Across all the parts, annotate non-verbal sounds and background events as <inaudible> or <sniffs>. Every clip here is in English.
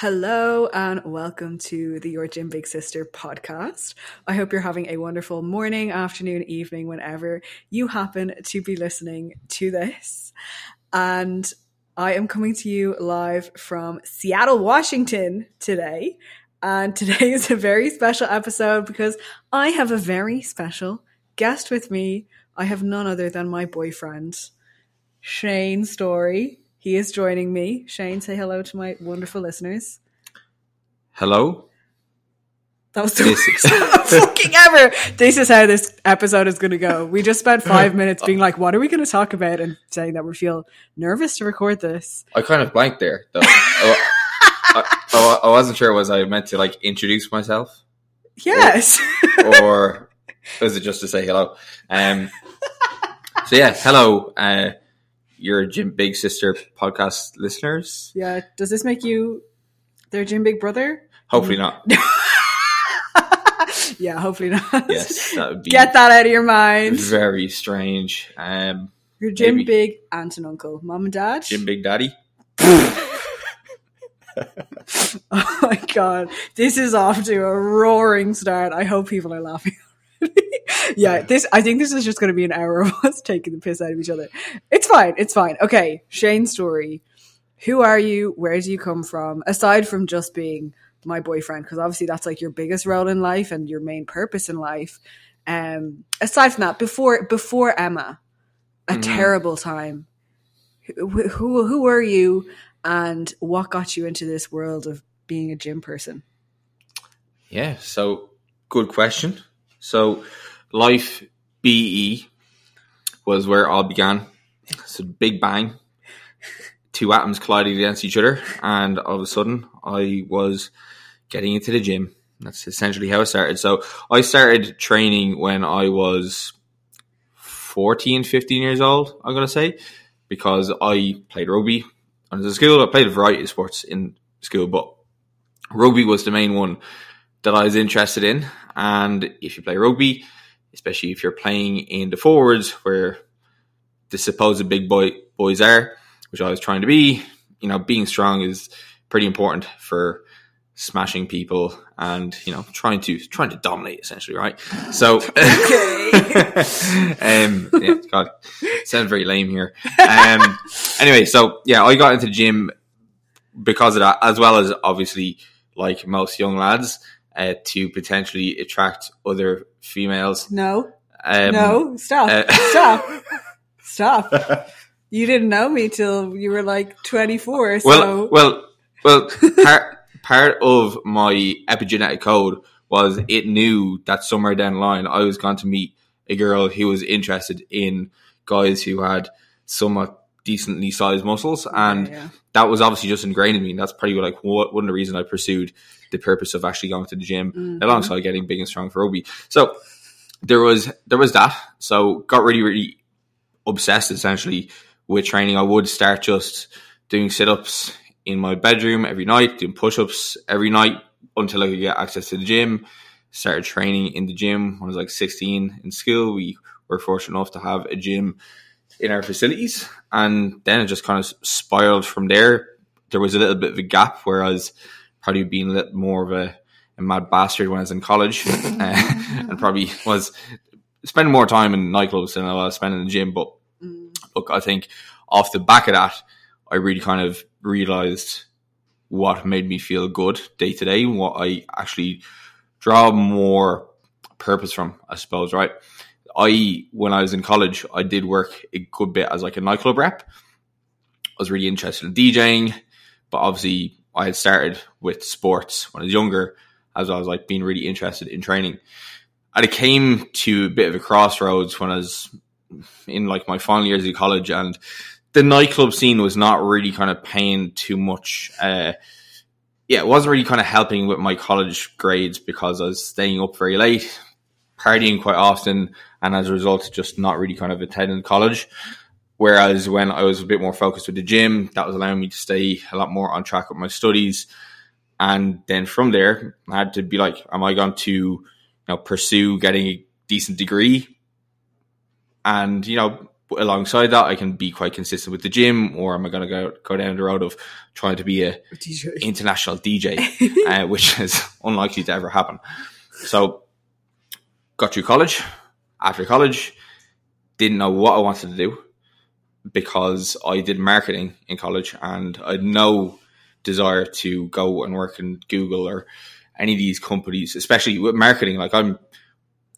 Hello and welcome to the Your Gym Big Sister podcast. I hope you're having a wonderful morning, afternoon, evening, whenever you happen to be listening to this. And I am coming to you live from Seattle, Washington today. And today is a very special episode because I have a very special guest with me. I have none other than my boyfriend, Shane Storey. He is joining me. Shane, say hello to my wonderful listeners. Hello. That was the worst <laughs> fucking ever. This is how this episode is going to go. We just spent five minutes being like, "What are we going to talk about?" and saying that we feel nervous to record this. I kind of blanked there. Though. I, I, I, wasn't sure was I meant to like introduce myself. Yes. Or, or was it just to say hello? Um. So yeah, hello. Uh, your Gym Big Sister podcast listeners. Yeah. Does this make you their Gym Big Brother? Hopefully not. <laughs> yeah, hopefully not. Yes, that would be Get that out of your mind. very strange. Um, Your Gym maybe. Big aunt and uncle, mom and dad. Gym Big Daddy. <laughs> Oh my god, this is off to a roaring start. I hope people are laughing. Yeah, this. I think this is just going to be an hour <laughs> of us taking the piss out of each other. It's fine. It's fine. Okay, Shane Storey. Who are you? Where do you come from? Aside from just being my boyfriend, because obviously that's like your biggest role in life and your main purpose in life. Um, aside from that, before before Emma, a Mhm. terrible time. Who, who who were you, and what got you into this world of being a gym person? Yeah. So good question. So life BE was where it all began. So big bang. Two atoms collided against each other, and all of a sudden, I was getting into the gym. That's essentially how it started. So I started training when I was 14, 15 years old, I'm going to say, because I played rugby. I was in school, I played a variety of sports in school, but rugby was the main one that I was interested in. And if you play rugby, especially if you're playing in the forwards where the supposed big boy boys are, which I was trying to be, you know, being strong is pretty important for smashing people and you know trying to trying to dominate essentially right? So <laughs> um yeah, god sounds very lame here. Um anyway so yeah i got into the gym because of that as well as obviously like most young lads uh, to potentially attract other females No, um, no, stop, uh, <laughs> stop, stop. You didn't know me till you were like twenty four. well So well well part part of my epigenetic code was it knew that somewhere down the line I was going to meet a girl who was interested in guys who had somewhat decently sized muscles and yeah. that was obviously just ingrained in me and that's probably like what, one of the reasons I pursued the purpose of actually going to the gym Mhm. alongside getting big and strong for rugby. So there was there was that. So got really really obsessed essentially with training. I would start just doing sit-ups in my bedroom every night doing push-ups every night until I could get access to the gym. Started training in the gym when I was like 16 in school. We were fortunate enough to have a gym in our facilities and then it just kind of spiraled from there there was a little bit of a gap where I was probably being a little more of a, a mad bastard when I was in college <laughs> uh, and probably was spending more time in nightclubs than I was spending in the gym but Mm. look, I think off the back of that, I really kind of realized what made me feel good day to day, what I actually draw more purpose from, I suppose, right? I, when I was in college, I did work a good bit as like a nightclub rep. I was really interested in DJing, but obviously I had started with sports when I was younger, as I was like being really interested in training. And it came to a bit of a crossroads when I was in like my final years of college and the nightclub scene was not really kind of paying too much uh yeah it wasn't really kind of helping with my college grades because i was staying up very late partying quite often and as a result just not really kind of attending college whereas when i was a bit more focused with the gym that was allowing me to stay a lot more on track with my studies and then from there i had to be like am i going to you know pursue getting a decent degree and you know alongside that, I can be quite consistent with the gym, or am I going to go go down the road of trying to be a DJ. <laughs> international DJ, uh, <laughs> which is <laughs> unlikely to ever happen. So, got through college. After college, didn't know what I wanted to do because I did marketing in college and I had no desire to go and work in Google or any of these companies, especially with marketing. Like I'm,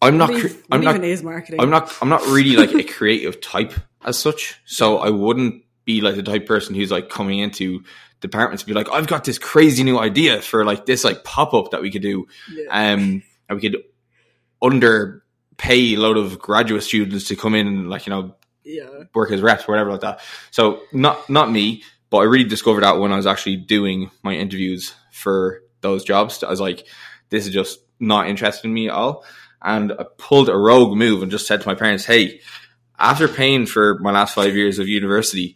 I'm not, cre- I'm not, even is marketing? I'm not, I'm not really like a <laughs> creative type as such. So I wouldn't be like the type of person who's like coming into departments to be like, I've got this crazy new idea for like this like pop up that we could do Yeah. um, and we could underpay a load of graduate students to come in and like you know yeah. work as reps or whatever like that. So not not me, but I really discovered that when I was actually doing my interviews for those jobs. I was like, this is just not interested in me at all. And I pulled a rogue move and just said to my parents, hey, after paying for my last five years of university,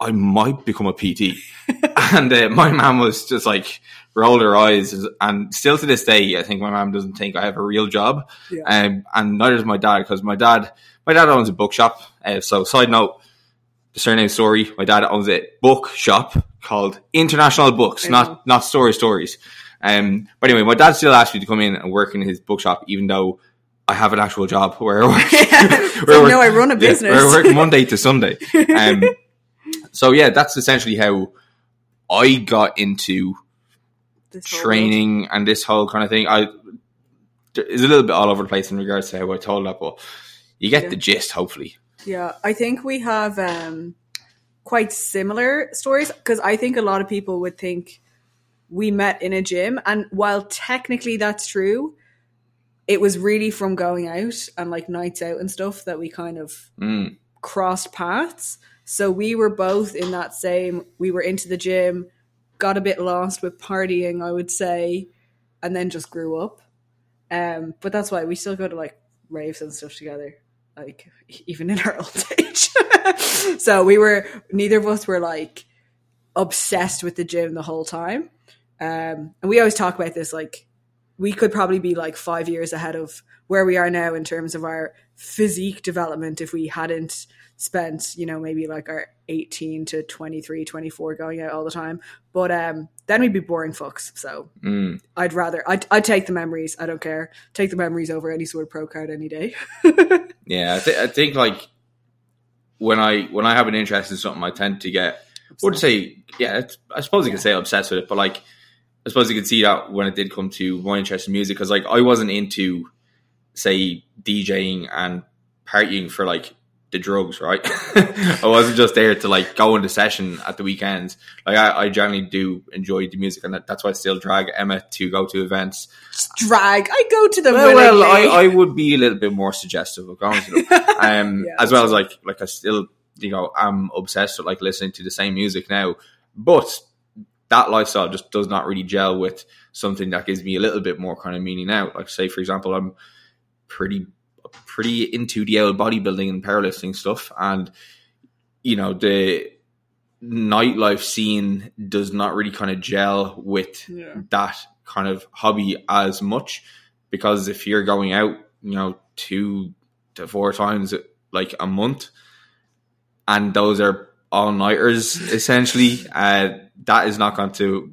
I might become a PT. <laughs> and uh, my mom was just like, rolled her eyes. And still to this day, I think my mom doesn't think I have a real job. Yeah. Um, and neither does my dad because my dad, my dad owns a bookshop. Uh, so side note, the surname Storey, my dad owns a bookshop called International Books, not, not Storey Stories. Um, but anyway, my dad still asked me to come in and work in his bookshop, even though I have an actual job <laughs> where I work. It's <laughs> where I work- no, I run a yeah, business. where I work Monday to Sunday. <laughs> Um, so yeah, that's essentially how I got into This training and this whole kind of thing. I it's a little bit all over the place in regards to how I told that, but you get Yeah. the gist, hopefully. Yeah, I think we have um, quite similar stories because I think a lot of people would think we met in a gym, and while technically that's true, it was really from going out and like nights out and stuff that we kind of Mm. crossed paths. So we were both in that same. We were into the gym, got a bit lost with partying, I would say, and then just grew up. Um, but that's why we still go to like raves and stuff together, like even in our <laughs> old age. <laughs> so we were neither of us were like obsessed with the gym the whole time. Um, and we always talk about this like we could probably be like five years ahead of where we are now in terms of our physique development if we hadn't spent you know maybe like our 18 to 23 24 going out all the time but um then we'd be boring fucks so Mm. i'd rather i'd, I'd take the memories i don't care take the memories over any sort of pro card any day <laughs> Yeah, I, th- I think like when I when I have an interest in something, I tend to get would say yeah. It's, I suppose you could say obsessed with it, but like I suppose you could see that when it did come to my interest in music, because like I wasn't into say DJing and partying for like the drugs, right? <laughs> I wasn't just there to like go into session at the weekends. Like I, I generally do enjoy the music, and that, that's why I still drag Emma to go to events. Just drag i go to them Well, well. I, I would be a little bit more suggestive of going to them, um, Yeah, as well as like like I still you know I'm obsessed with like listening to the same music now, but that lifestyle just does not really gel with something that gives me a little bit more kind of meaning now. Like say for example, I'm pretty pretty into the old bodybuilding and powerlifting stuff, and you know the nightlife scene does not really kind of gel with yeah. that kind of hobby as much because if you're going out, you know, two to four times like a month, and those are all nighters <laughs> essentially, uh, that is not going to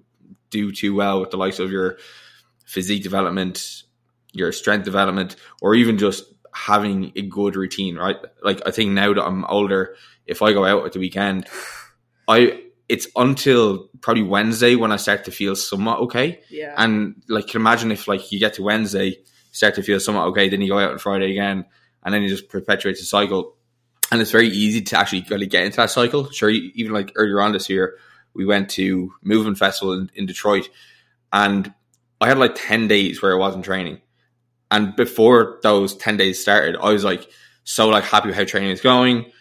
do too well with the likes of your physique development, your strength development, or even just having a good routine, right? Like I think now that I'm older, if I go out at the weekend, I it's until probably Wednesday when I start to feel somewhat okay. yeah And like, can imagine if like you get to Wednesday, start to feel somewhat okay, then you go out on Friday again, and then you just perpetuate the cycle. And it's very easy to actually kind of get into that cycle. Sure, even like earlier on this year, we went to Movement Festival in, in Detroit, and I had like ten days where I wasn't training. And before those ten days started, I was like so like happy with how training is going.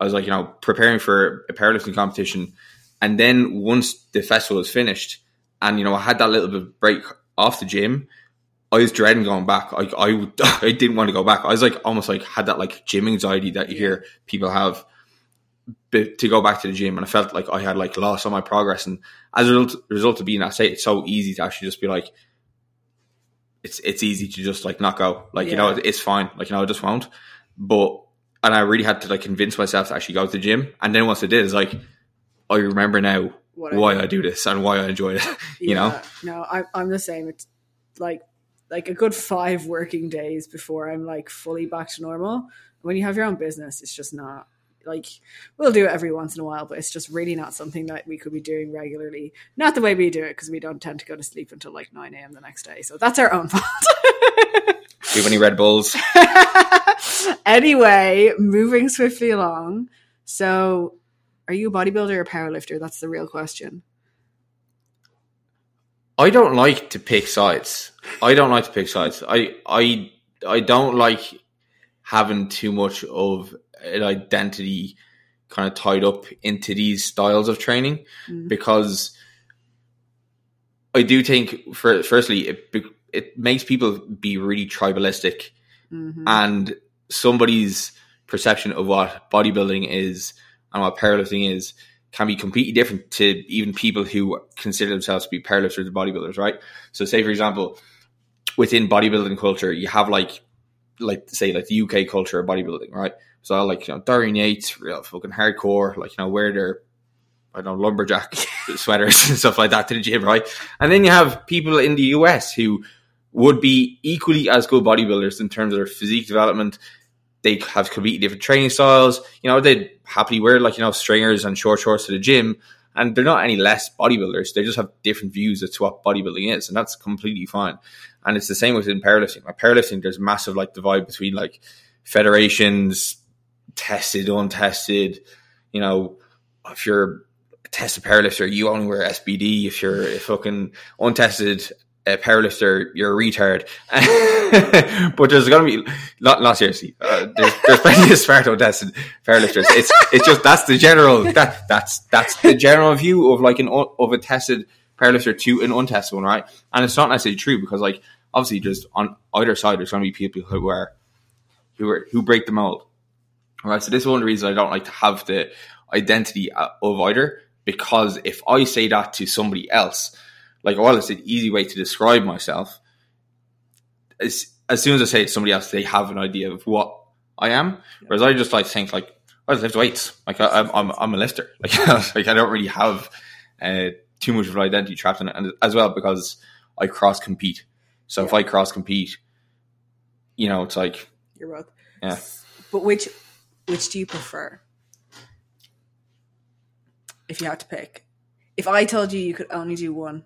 I was like, you know, preparing for a powerlifting competition. And then once the festival was finished, and you know, I had that little bit of break off the gym, I was dreading going back. Like I, <laughs> I didn't want to go back. I was like almost like had that like gym anxiety that you hear people have to go back to the gym, and I felt like I had like lost all my progress. And as a result, result of being that state, it's so easy to actually just be like, it's it's easy to just like not go. Like you know, it's fine. Like you know, I just won't. But and I really had to like convince myself to actually go to the gym. And then once I did, it's like I remember now What I why do. I do this and why I enjoy it. <laughs> you know? No, I, I'm the same. It's like like a good five working days before I'm like fully back to normal. When you have your own business, it's just not like we'll do it every once in a while, but it's just really not something that we could be doing regularly. Not the way we do it because we don't tend to go to sleep until like nine a.m. the next day. So that's our own <laughs> fault. Do you have any Red Bulls? <laughs> anyway, moving swiftly along. So, are you a bodybuilder or a powerlifter? That's the real question. I don't like to pick sides. I don't like to pick sides. I I I don't like having too much of an identity kind of tied up into these styles of training Mm. because I do think for firstly it it makes people be really tribalistic Mhm. and somebody's perception of what bodybuilding is and what powerlifting is can be completely different to even people who consider themselves to be powerlifters or bodybuilders, right? So, say for example, within bodybuilding culture, you have like, like say like the UK culture of bodybuilding, right? So, like you know, Dorian Yates, real fucking hardcore, like you know, wear their I don't know lumberjack <laughs> sweaters and stuff like that to the gym, right? And then you have people in the US who would be equally as good bodybuilders in terms of their physique development. They have completely different training styles. You know, they'd happily wear like, you know, stringers and short shorts to the gym. And they're not any less bodybuilders. They just have different views as to what bodybuilding is. And that's completely fine. And it's the same within powerlifting. Like powerlifting, there's massive like divide between like federations, tested, untested, you know, if you're a tested powerlifter, you only wear SBD. If you're a fucking untested uh, powerlifter, you're a retard. <laughs> but there's going to be, not, not seriously, uh, there's, there's plenty of smart untested powerlifters. It's, it's just, that's the general, that, that's, that's the general view of like an, of a tested powerlifter to an untested one, right? And it's not necessarily true because like, obviously just on either side, there's going to be people who are, who are, who break the mold. Right. So this is one of the reasons I don't like to have the identity uh, of either because if I say that to somebody else, like, well, it's an easy way to describe myself. As, as soon as I say it to somebody else, they have an idea of what I am. Whereas I just like to think like, I just lift weights. Like I, I'm, I'm, I'm a lifter. <laughs> Like, <laughs> like I don't really have uh, too much of an identity trapped in it, and as well because I cross compete. So if I cross compete, you know, it's like, You're both. yeah, But which which do you prefer? If you had to pick. If I told you you could only do one,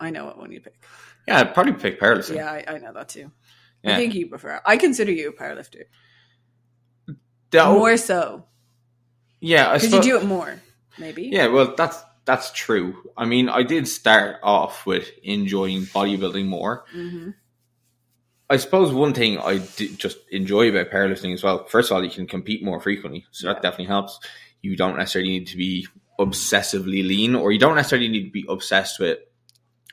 I know what one you'd pick. yeah, I'd probably pick powerlifting. Yeah, I, I know that too. Yeah. I think you prefer. I consider you a powerlifter. The- More so. yeah, I Because you do it more, maybe. Yeah, well, that's that's true. I mean, I did start off with enjoying bodybuilding more. hmm I suppose one thing I just enjoy about powerlifting as well. First of all, you can compete more frequently, so Yeah. that definitely helps. You don't necessarily need to be obsessively lean, or you don't necessarily need to be obsessed with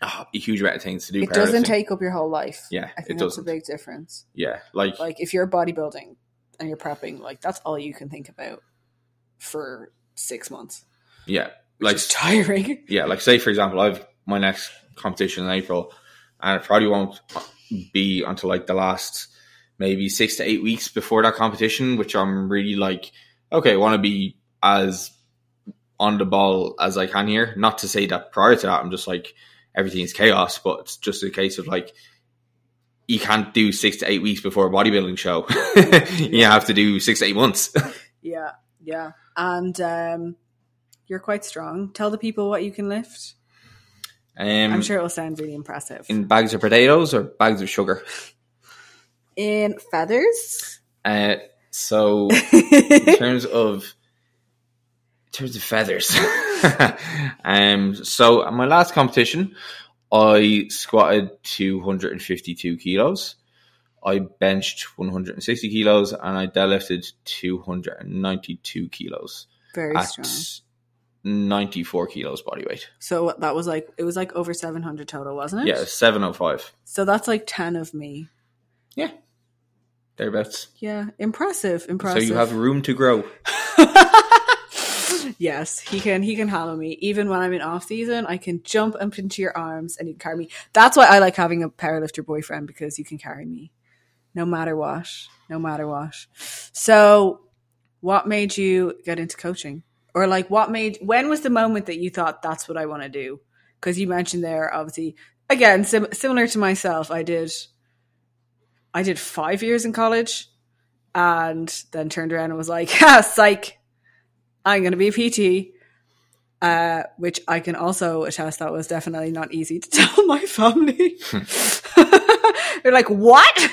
ah, a huge amount of things to do. It doesn't take up your whole life. Yeah, I it think that's a doesn't. big difference. Yeah, like, Like if you're bodybuilding and you're prepping, like that's all you can think about for six months. yeah, like <laughs> tiring. yeah, like say for example, I've my next competition in April, and it probably won't be until like the last maybe six to eight weeks before that competition, which I'm really like, okay, I want to be as on the ball as I can here. Not to say that prior to that, I'm just like everything is chaos, but it's just a case of like you can't do six to eight weeks before a bodybuilding show. <laughs> you have to do six to eight months. <laughs> Yeah, yeah. And um, you're quite strong. Tell the people what you can lift. Um, I'm sure it will sound really impressive. in bags of potatoes or bags of sugar. In feathers. Uh, so <laughs> in terms of in terms of feathers. <laughs> um so at my last competition I squatted 252 kilos. I benched 160 kilos and I deadlifted 292 kilos Very strong. 94 kilos body weight. So that was like it was like over 700 total, wasn't it? Yeah, 705. So that's like 10 of me. Yeah. Thereabouts. Yeah, impressive, impressive. So you have room to grow. <laughs> yes, he can. He can handle me. Even when I'm in off season, I can jump up into your arms and you can carry me. That's why I like having a powerlifter boyfriend because you can carry me, no matter what, no matter what. So what made you get into coaching? Or like what made when was the moment that you thought that's what I want to do? Because you mentioned there obviously again sim- similar to myself, I did I did 5 years in college and then turned around and was like, <laughs> "Ha, psych. I'm going to be a PT." Uh, which I can also attest that was definitely not easy to <laughs> tell my family. <laughs> They're like, "What?"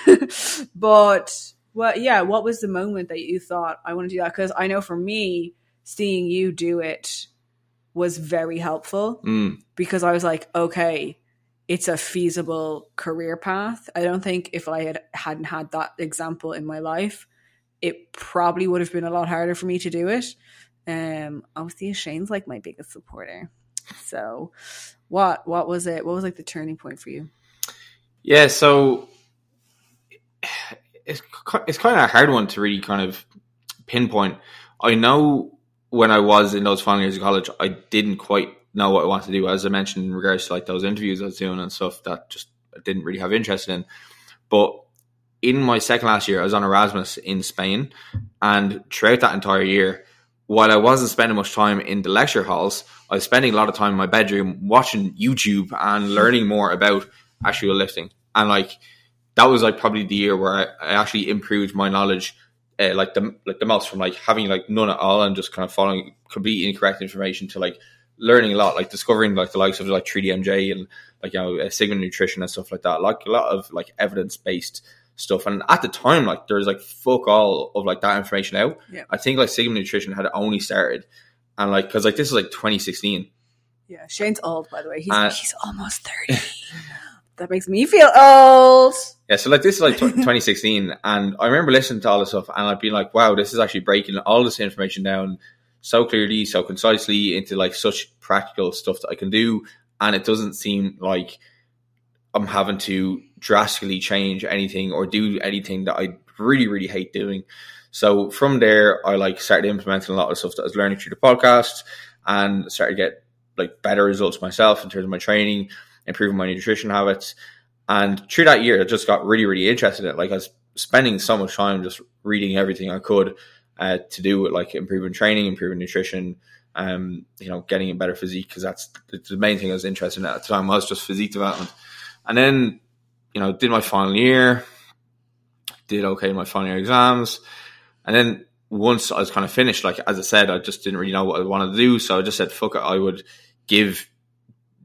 but well, yeah, what was the moment that you thought I want to do that? Because I know for me, seeing you do it was very helpful Mm. because I was like, okay, it's a feasible career path. I don't think if I had hadn't had that example in my life, it probably would have been a lot harder for me to do it. Um, obviously, Shane's like my biggest supporter. So, what what was it? What was like the turning point for you? Yeah, so it's it's kind of a hard one to really kind of pinpoint. I know when I was in those final years of college, I didn't quite know what I wanted to do. As I mentioned in regards to like those interviews I was doing and stuff that just I didn't really have interest in. But in my second last year, I was on Erasmus in Spain, and throughout that entire year, while I wasn't spending much time in the lecture halls, I was spending a lot of time in my bedroom watching YouTube and learning more about actual lifting. And like that was like probably the year where I, I actually improved my knowledge, uh, like the like the most from like having like none at all and just kind of following complete incorrect information to like learning a lot, like discovering like the likes of like 3DMJ and like you know uh, Sigma Nutrition and stuff like that. Like a lot of like evidence based stuff. And at the time, like there's like fuck all of like that information out. Yeah. I think like Sigma Nutrition had only started, and like because like this is like 2016. Yeah, Shane's old, by the way. He's Uh, he's almost thirty. <laughs> that makes me feel old. Yeah, so like this is like tw <laughs> 2016, and I remember listening to all this stuff, and I'd be like, "Wow, this is actually breaking all this information down so clearly, so concisely into like such practical stuff that I can do." And it doesn't seem like I'm having to drastically change anything or do anything that I really, really hate doing. So from there, I like started implementing a lot of stuff that I was learning through the podcast, and started to get like better results myself in terms of my training, improving my nutrition habits. And through that year, I just got really, really interested in it. Like I was spending so much time just reading everything I could uh, to do with like improving training, improving nutrition, um, you know, getting a better physique because that's the main thing I was interested in at the time was just physique development. And then, you know, did my final year, did okay in my final year exams, and then once I was kind of finished, like as I said, I just didn't really know what I wanted to do, so I just said, "Fuck it," I would give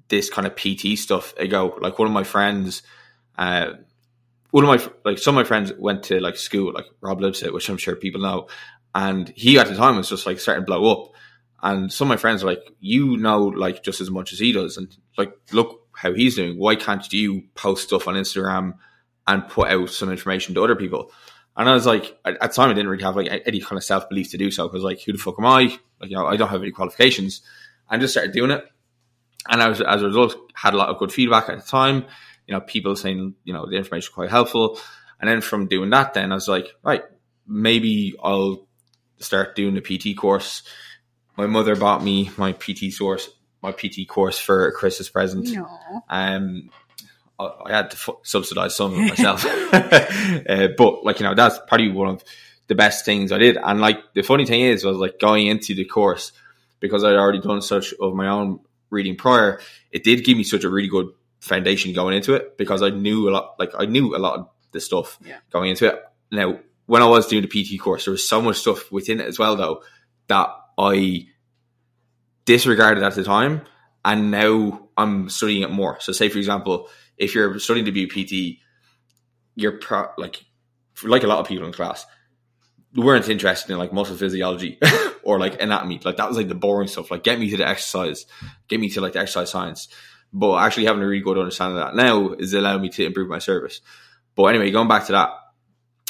this kind of PT stuff a go. Like one of my friends, uh, one of my like some of my friends went to like school, like Rob Lipsett, which I'm sure people know, and he at the time was just like starting to blow up. And some of my friends were like, "You know, like just as much as he does, and like look how he's doing. Why can't you post stuff on Instagram and put out some information to other people?" And I was like, at at the time, I didn't really have like any kind of self belief to do so because like, who the fuck am I? Like, you know, I don't have any qualifications. And just started doing it and as, as a result had a lot of good feedback at the time you know people saying you know the information quite helpful and then from doing that then i was like right maybe i'll start doing the pt course my mother bought me my pt source my pt course for a christmas present No. um I I had to fu- subsidize some of it <laughs> myself, <laughs> uh, but like you know, that's probably one of the best things I did. And like the funny thing is, was like going into the course because I'd already done such of my own reading prior. It did give me such a really good foundation going into it because I knew a lot. Like I knew a lot of the stuff Yeah. going into it. Now, when I was doing the PT course, there was so much stuff within it as well, though, that I disregarded at the time, and now I'm studying it more. So, say for example, if you're studying to be a PT, you're pro- like like a lot of people in class weren't interested in like muscle physiology <laughs> or like anatomy. Like that was like the boring stuff. Like get me to the exercise, get me to like the exercise science. But actually having a really good understanding of that now is allowing me to improve my service. But anyway, going back to that.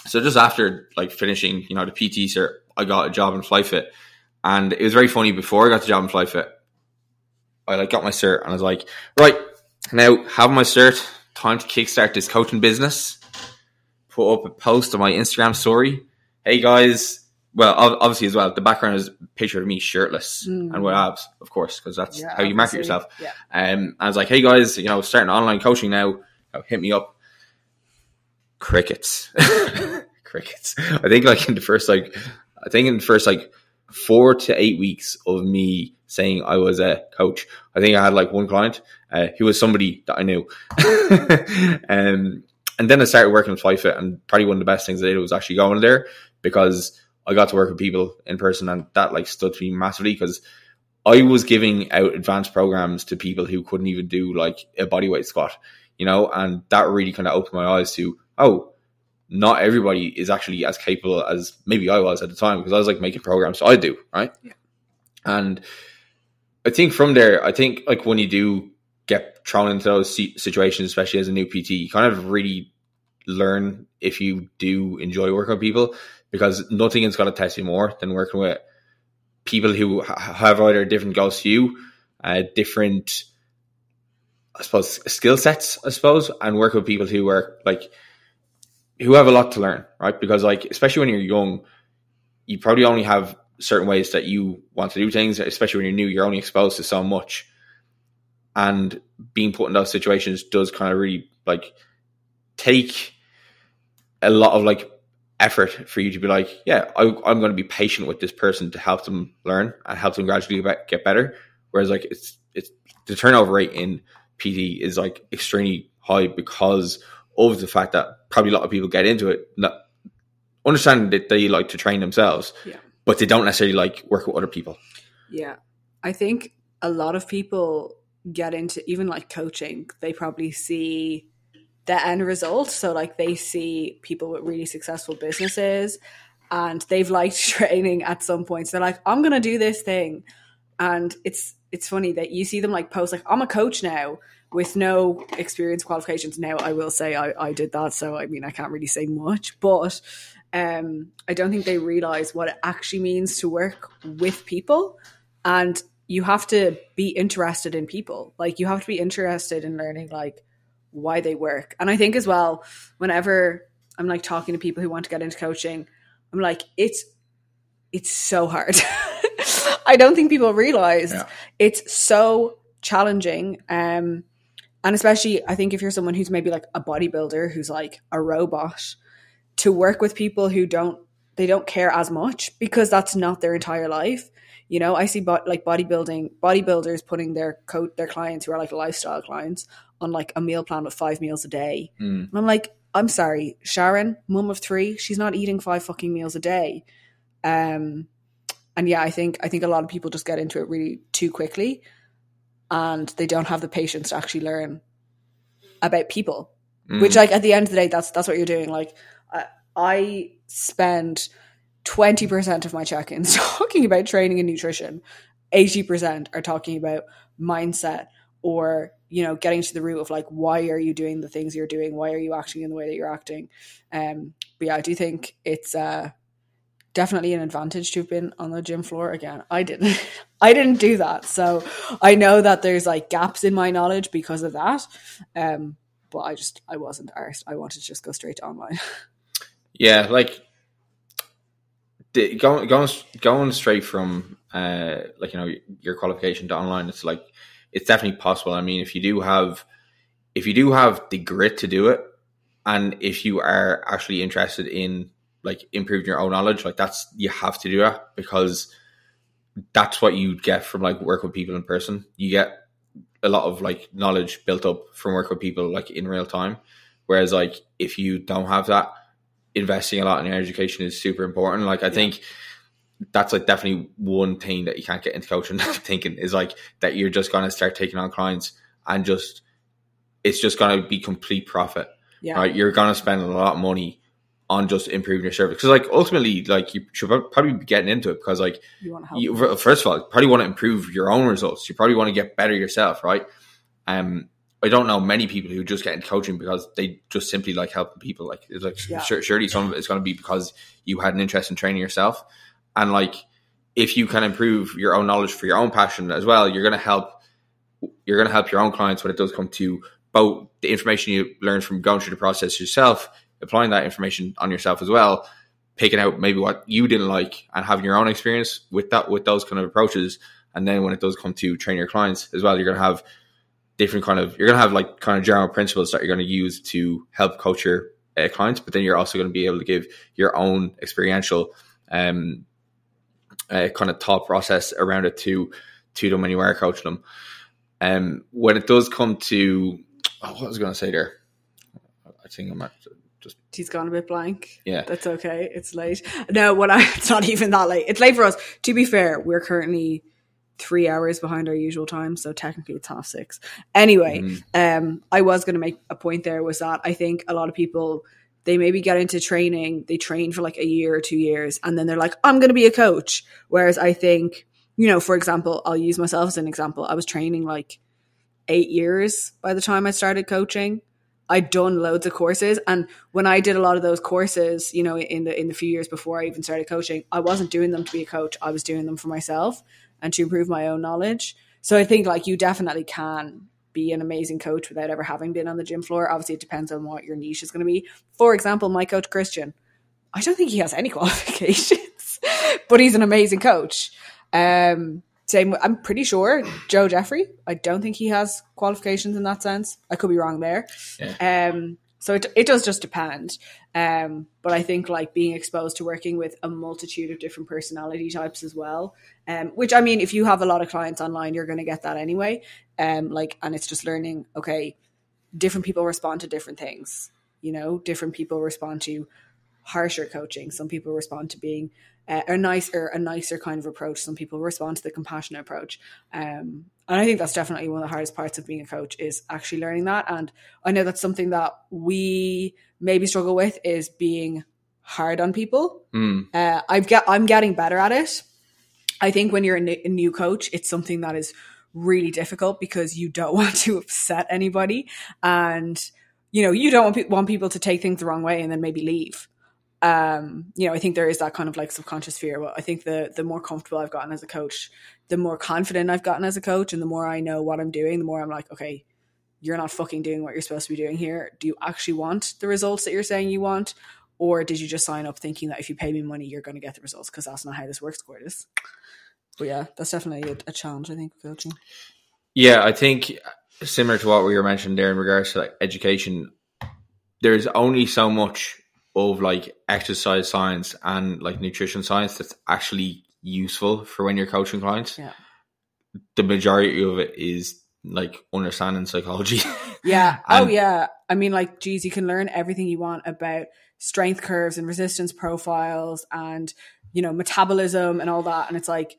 So just after like finishing, you know, the PT cert, I got a job in Flyefit. And it was very funny before I got the job in Flyefit. I like got my cert and I was like, right, now have my cert, time to kickstart this coaching business. Put up a post on my Instagram story. Hey guys, well, obviously as well, the background is a picture of me shirtless Mm. and with abs, of course, because that's Yeah, how you market obviously. yourself. Yeah. Um, I was like, hey guys, you know, starting online coaching now. Oh, hit me up. Crickets. <laughs> Crickets. I think like in the first like I think in the first like four to eight weeks of me saying I was a coach, I think I had like one client uh, who was somebody that I knew. <laughs> um, and then I started working with Flyefit, and probably one of the best things I did was actually going there because I got to work with people in person, and that like stood to me massively because I was giving out advanced programs to people who couldn't even do like a bodyweight squat, you know, and that really kind of opened my eyes to oh, not everybody is actually as capable as maybe I was at the time because I was like making programs, so I do right, Yeah. and I think from there, I think like when you do get thrown into those situations, especially as a new PT, you kind of really learn if you do enjoy working with people because nothing is going to test you more than working with people who ha- have either different goals to you, uh, different, I suppose, skill sets, I suppose, and work with people who are like, who have a lot to learn, right? Because like, especially when you're young, you probably only have certain ways that you want to do things, especially when you're new, you're only exposed to so much. And being put in those situations does kind of really like take a lot of like effort for you to be like, yeah, I, I'm going to be patient with this person to help them learn and help them gradually get get better. Whereas like it's it's the turnover rate in PT is like extremely high because of the fact that probably a lot of people get into it, not understanding that they like to train themselves, Yeah. but they don't necessarily like work with other people. Yeah. I think a lot of people get into even like coaching, they probably see the end result. So, like, they see people with really successful businesses and they've liked <laughs> training at some points. They're like, I'm to do this thing. And it's, it's funny that you see them like post, like, I'm a coach now with no experience qualifications. Now, I will say I, I did that. So, I mean, I can't really say much, but um, I don't think they realize what it actually means to work with people. And you have to be interested in people. Like, you have to be interested in learning, like, why they work. And I think as well, whenever I'm like talking to people who want to get into coaching, I'm like, it's it's so hard. <laughs> I don't think people realize Yeah. it's so challenging. Um, and especially, I think if you're someone who's maybe like a bodybuilder who's like a robot, to work with people who don't they don't care as much because that's not their entire life. You know, I see bo- like bodybuilding bodybuilders putting their coat their clients who are like lifestyle clients on like a meal plan with five meals a day. Mm. And I'm like, I'm sorry, Sharon, mum of three, she's not eating five fucking meals a day. Um, and yeah, I think I think a lot of people just get into it really too quickly, and they don't have the patience to actually learn about people. Mm. Which, like, at the end of the day, that's that's what you're doing. Like, I, I spend twenty percent of my check-ins <laughs> talking about training and nutrition. Eighty percent are talking about mindset or you know getting to the root of like why are you doing the things you're doing? Why are you acting in the way that you're acting? Um but yeah i do think it's uh definitely an advantage to have been on the gym floor. Again i didn't <laughs> i didn't do that. So i know that there's like gaps in my knowledge because of that. Um but i just i wasn't arsed. I wanted to just go straight to online. <laughs> Yeah, like going going going straight from uh like you know your qualification to online, it's like it's definitely possible. I mean, if you do have if you do have the grit to do it, and if you are actually interested in like improving your own knowledge, like that's you have to do that because that's what you get from like work with people in person. You get a lot of like knowledge built up from work with people like in real time. Whereas like if you don't have that, investing a lot in your education is super important. Like I Yeah. think that's like definitely one thing that you can't get into coaching <laughs> thinking is like that you're just gonna start taking on clients and just it's just gonna be complete profit. yeah Right. You're gonna spend a lot of money on just improving your service. Because like ultimately like you should probably be getting into it because like you want to help you, first of all, you probably want to improve your own results. You probably want to get better yourself, right? Um, I don't know many people who just get into coaching because they just simply like helping people. Like, it's like Yeah. sure, surely some of it is going to be because you had an interest in training yourself, and like if you can improve your own knowledge for your own passion as well, you're going to help. You're going to help your own clients when it does come to both the information you learn from going through the process yourself, applying that information on yourself as well, picking out maybe what you didn't like and having your own experience with that with those kind of approaches. And then when it does come to train your clients as well, you're going to have different kind of you're going to have like kind of general principles that you're going to use to help coach your uh, clients. But then you're also going to be able to give your own experiential um, uh, kind of thought process around it to to them when you are coaching them. Um, when it does come to oh, what was I going to say there? I think I'm at just He's gone a bit blank. Yeah. That's okay. It's late. No, what I <laughs> it's not even that late. It's late for us. To be fair, we're currently three hours behind our usual time, so technically it's half six. Anyway, Mm. um, I was going to make a point there was that I think a lot of people they maybe get into training, they train for like a year or two years, and then they're like, I'm going to be a coach. Whereas I think, you know, for example, I'll use myself as an example. I was training like eight years by the time I started coaching. I'd done loads of courses, and when I did a lot of those courses, you know, in the in the few years before I even started coaching, I wasn't doing them to be a coach. I was doing them for myself and to improve my own knowledge. So I think like you definitely can be an amazing coach without ever having been on the gym floor. Obviously, it depends on what your niche is going to be. For example, my coach Christian, I don't think he has any <laughs> qualifications, but he's an amazing coach. Um, same, I'm pretty sure Joe Jeffrey. I don't think he has qualifications in that sense. I could be wrong there. Um, so it it does just depend. Um, but I think like being exposed to working with a multitude of different personality types as well. Um, which I mean, if you have a lot of clients online, you're going to get that anyway. Um, like, and it's just learning. Okay, different people respond to different things. You know, different people respond to harsher coaching. Some people respond to being uh, a nicer, a nicer kind of approach. Some people respond to the compassionate approach. Um, and I think that's definitely one of the hardest parts of being a coach is actually learning that. And I know that's something that we maybe struggle with is being hard on people. Mm. Uh, I've get, I'm getting better at it. I think when you're a, n- a new coach, it's something that is really difficult because you don't <laughs> want to upset anybody, and you know you don't want, pe- want people to take things the wrong way and then maybe leave. Um, you know, I think there is that kind of like subconscious fear, but I think the the more comfortable I've gotten as a coach, the more confident I've gotten as a coach, and the more I know what I'm doing, the more I'm like, okay, you're not fucking doing what you're supposed to be doing here. Do you actually want the results that you're saying you want? Or did you just sign up thinking that if you pay me money, you're going to get the results? Because that's not how this works, Cordis. But yeah, that's definitely a, a challenge, I think, coaching. Yeah, I think similar to what we were mentioning there in regards to like education, there's only so much of like exercise science and like nutrition science that's actually useful for when you're coaching clients. Yeah. The majority of it is like understanding psychology. <laughs> Yeah. oh, yeah. I mean, like, geez, you can learn everything you want about strength curves and resistance profiles and, you know, metabolism and all that. And it's like,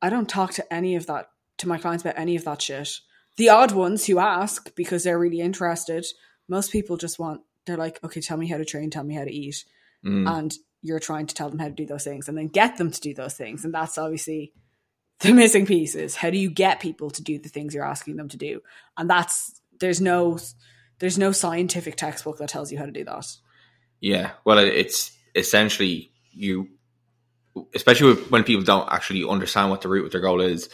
I don't talk to any of that, to my clients about any of that shit. The odd ones who ask because they're really interested, most people just want, they're like, okay, tell me how to train, tell me how to eat. Mm. And you're trying to tell them how to do those things and then get them to do those things. And that's obviously the missing piece is how do you get people to do the things you're asking them to do? And that's, there's no, there's no scientific textbook that tells you how to do that. Yeah, well, it's essentially you, especially when people don't actually understand what the root of their goal is.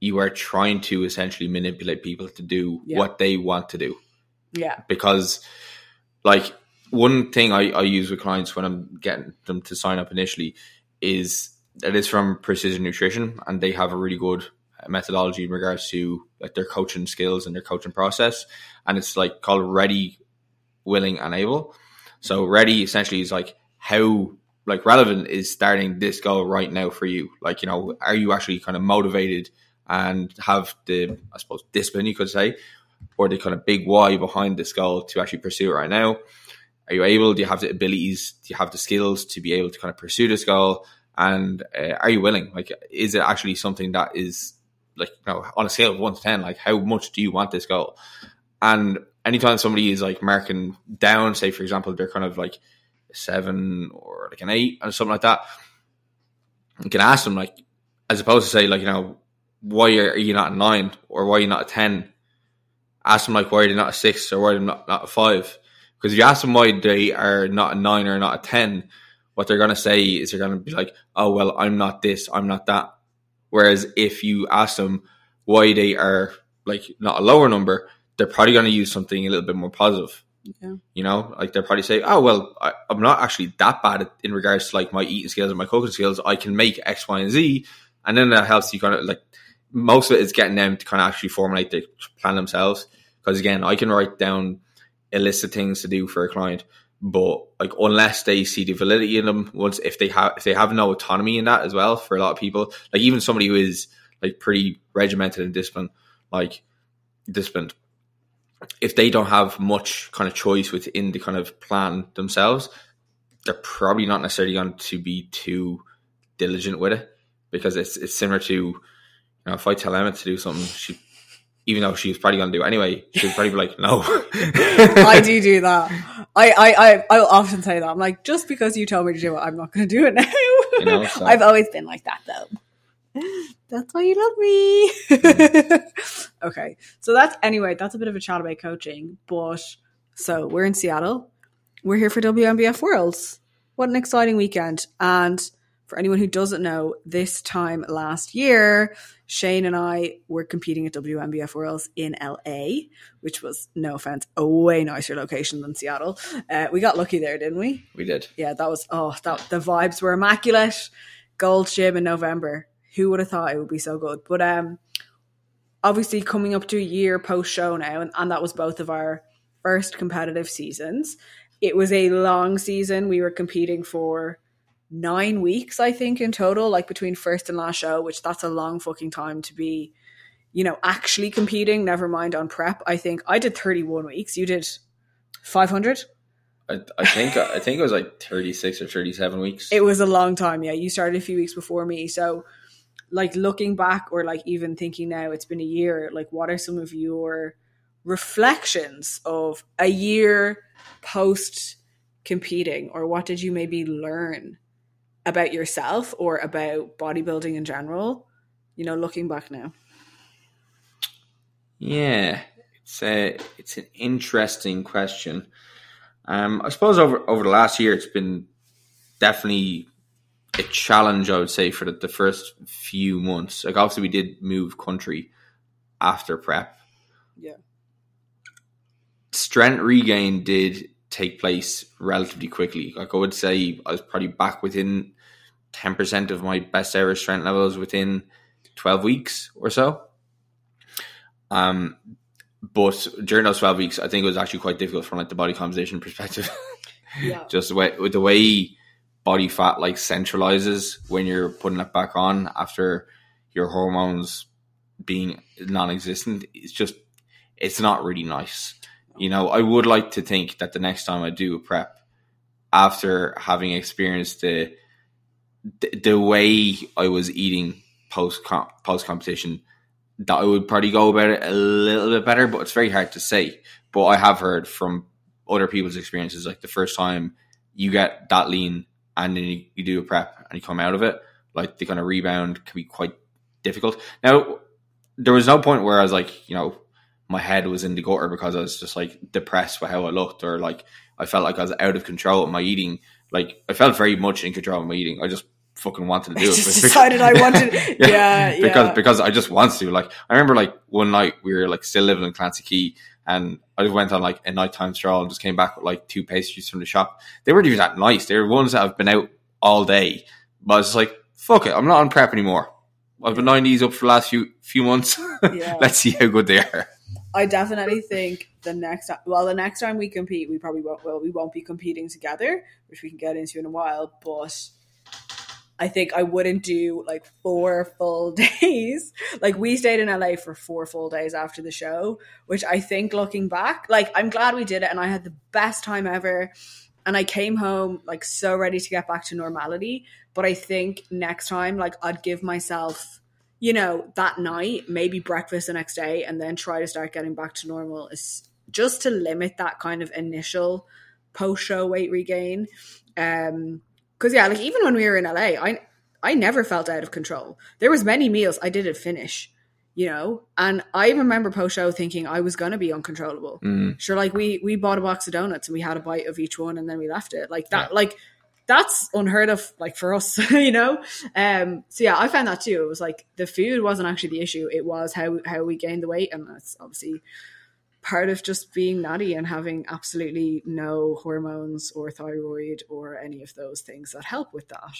You are trying to essentially manipulate people to do Yeah. what they want to do Yeah. because, like, one thing I, I use with clients when I'm getting them to sign up initially is that is from Precision Nutrition, and they have a really good methodology in regards to like their coaching skills and their coaching process, and it's like called Ready, Willing, and Able. So ready essentially is like how like relevant is starting this goal right now for you. Like you know, are you actually kind of motivated and have the I suppose discipline you could say, or the kind of big why behind this goal to actually pursue it right now? Are you able? Do you have the abilities? Do you have the skills to be able to kind of pursue this goal? And uh, are you willing? Like, is it actually something that is like you know on a scale of one to ten? Like, how much do you want this goal? And anytime somebody is like marking down, say for example, they're kind of like seven or like an eight or something like that, you can ask them like, as opposed to say like you know, why are you not a nine or why are you not a ten? Ask them like why they're they not a six or why are they not, not a five? Because if you ask them why they are not a nine or not a ten, what they're gonna say is they're gonna be like, oh well, I'm not this, I'm not that. Whereas if you ask them why they are like not a lower number, they're probably going to use something a little bit more positive. Yeah. You know, like they're probably say, "Oh well, I, I'm not actually that bad at, in regards to like my eating skills and my cooking skills. I can make X, Y, and Z," and then that helps you kind of like most of it is getting them to kind of actually formulate the plan themselves. Because again, I can write down a list of things to do for a client, but like unless they see the validity in them, once if they have if they have no autonomy in that as well, for a lot of people, like even somebody who is like pretty regimented and disciplined, like disciplined, if they don't have much kind of choice within the kind of plan themselves, they're probably not necessarily going to be too diligent with it because it's it's similar to you know if I tell Emma to do something, she even though she was probably going to do it anyway, she was probably be like, no. <laughs> I do do that. I, I, I, I will often say that. I'm like, just because you told me to do it, I'm not going to do it now. You know, so. <laughs> I've always been like that though. That's why you love me. Mm. <laughs> okay. So that's, anyway, that's a bit of a chat about coaching. But so we're in Seattle. We're here for WNBF Worlds. What an exciting weekend. And for anyone who doesn't know, this time last year, Shane and I were competing at WNBF Worlds in LA, which was, no offense, a way nicer location than Seattle. Uh, we got lucky there, didn't we? We did. Yeah, that was, oh, that the vibes were immaculate. Gold's Gym in November. Who would have thought it would be so good? But um, obviously, coming up to a year post show now, and, and that was both of our first competitive seasons. It was a long season. We were competing for nine weeks, I think, in total, like between first and last show, which that's a long fucking time to be, you know, actually competing, never mind on prep. I think I did 31 weeks. You did 500? I, I think I think it was like 36 or 37 weeks. It was a long time, yeah. You started a few weeks before me. So like looking back or like even thinking now it's been a year, like what are some of your reflections of a year post competing or what did you maybe learn about yourself or about bodybuilding in general? You know, looking back now. Yeah, it's a it's an interesting question. Um, I suppose over over the last year, it's been definitely a challenge. I would say for the, the first few months. Like obviously, we did move country after prep. Yeah. Strength regain did take place relatively quickly. Like I would say, I was probably back within ten percent of my best ever strength levels within twelve weeks or so. Um, but during those twelve weeks, I think it was actually quite difficult from like the body composition <laughs> perspective. Yeah. <laughs> Just the way with the way body fat like centralizes when you're putting it back on after your hormones being non-existent. It's just it's not really nice. You know, I would like to think that the next time I do a prep, after having experienced the the, way I was eating post post competition, that I would probably go about it a little bit better. But it's very hard to say. But I have heard from other people's experiences, like the first time you get that lean and then you, you do a prep and you come out of it, like the kind of rebound can be quite difficult. Now, there was no point where I was like, you know, my head was in the gutter because I was just like depressed with how I looked or like I felt like I was out of control of my eating. Like I felt very much in control of my eating. I just fucking wanted to do it. just decided I wanted. <laughs> yeah, yeah, because yeah. because I just wanted to. Like I remember, like one night we were like still living in Clancy Quay, and I went on like a nighttime stroll and just came back with like two pastries from the shop. They weren't even that nice. They were ones that have been out all day. But I was like, fuck it, I'm not on prep anymore. I've been lining these up for the last few few months. <laughs> Yeah. Let's see how good they are. I definitely think the next time, well, the next time we compete, we probably won't. Well, we won't be competing together, which we can get into in a while. But I think I wouldn't do like four full <laughs> days. Like we stayed in LA for four full days after the show, which I think looking back, like I'm glad we did it, and I had the best time ever. And I came home like so ready to get back to normality. But I think next time, like I'd give myself you know, that night, maybe breakfast the next day, and then try to start getting back to normal is just to limit that kind of initial post show weight regain. Um, because yeah, like even when we were in LA, I I never felt out of control. There was many meals I didn't finish, you know, and I remember post show thinking I was gonna be uncontrollable. Mm. Sure, like we we bought a box of donuts and we had a bite of each one and then we left it. Like that, Yeah. like that's unheard of like for us <laughs> you know um so yeah i found that too it was like the food wasn't actually the issue it was how how we gained the weight and that's obviously part of just being natty and having absolutely no hormones or thyroid or any of those things that help with that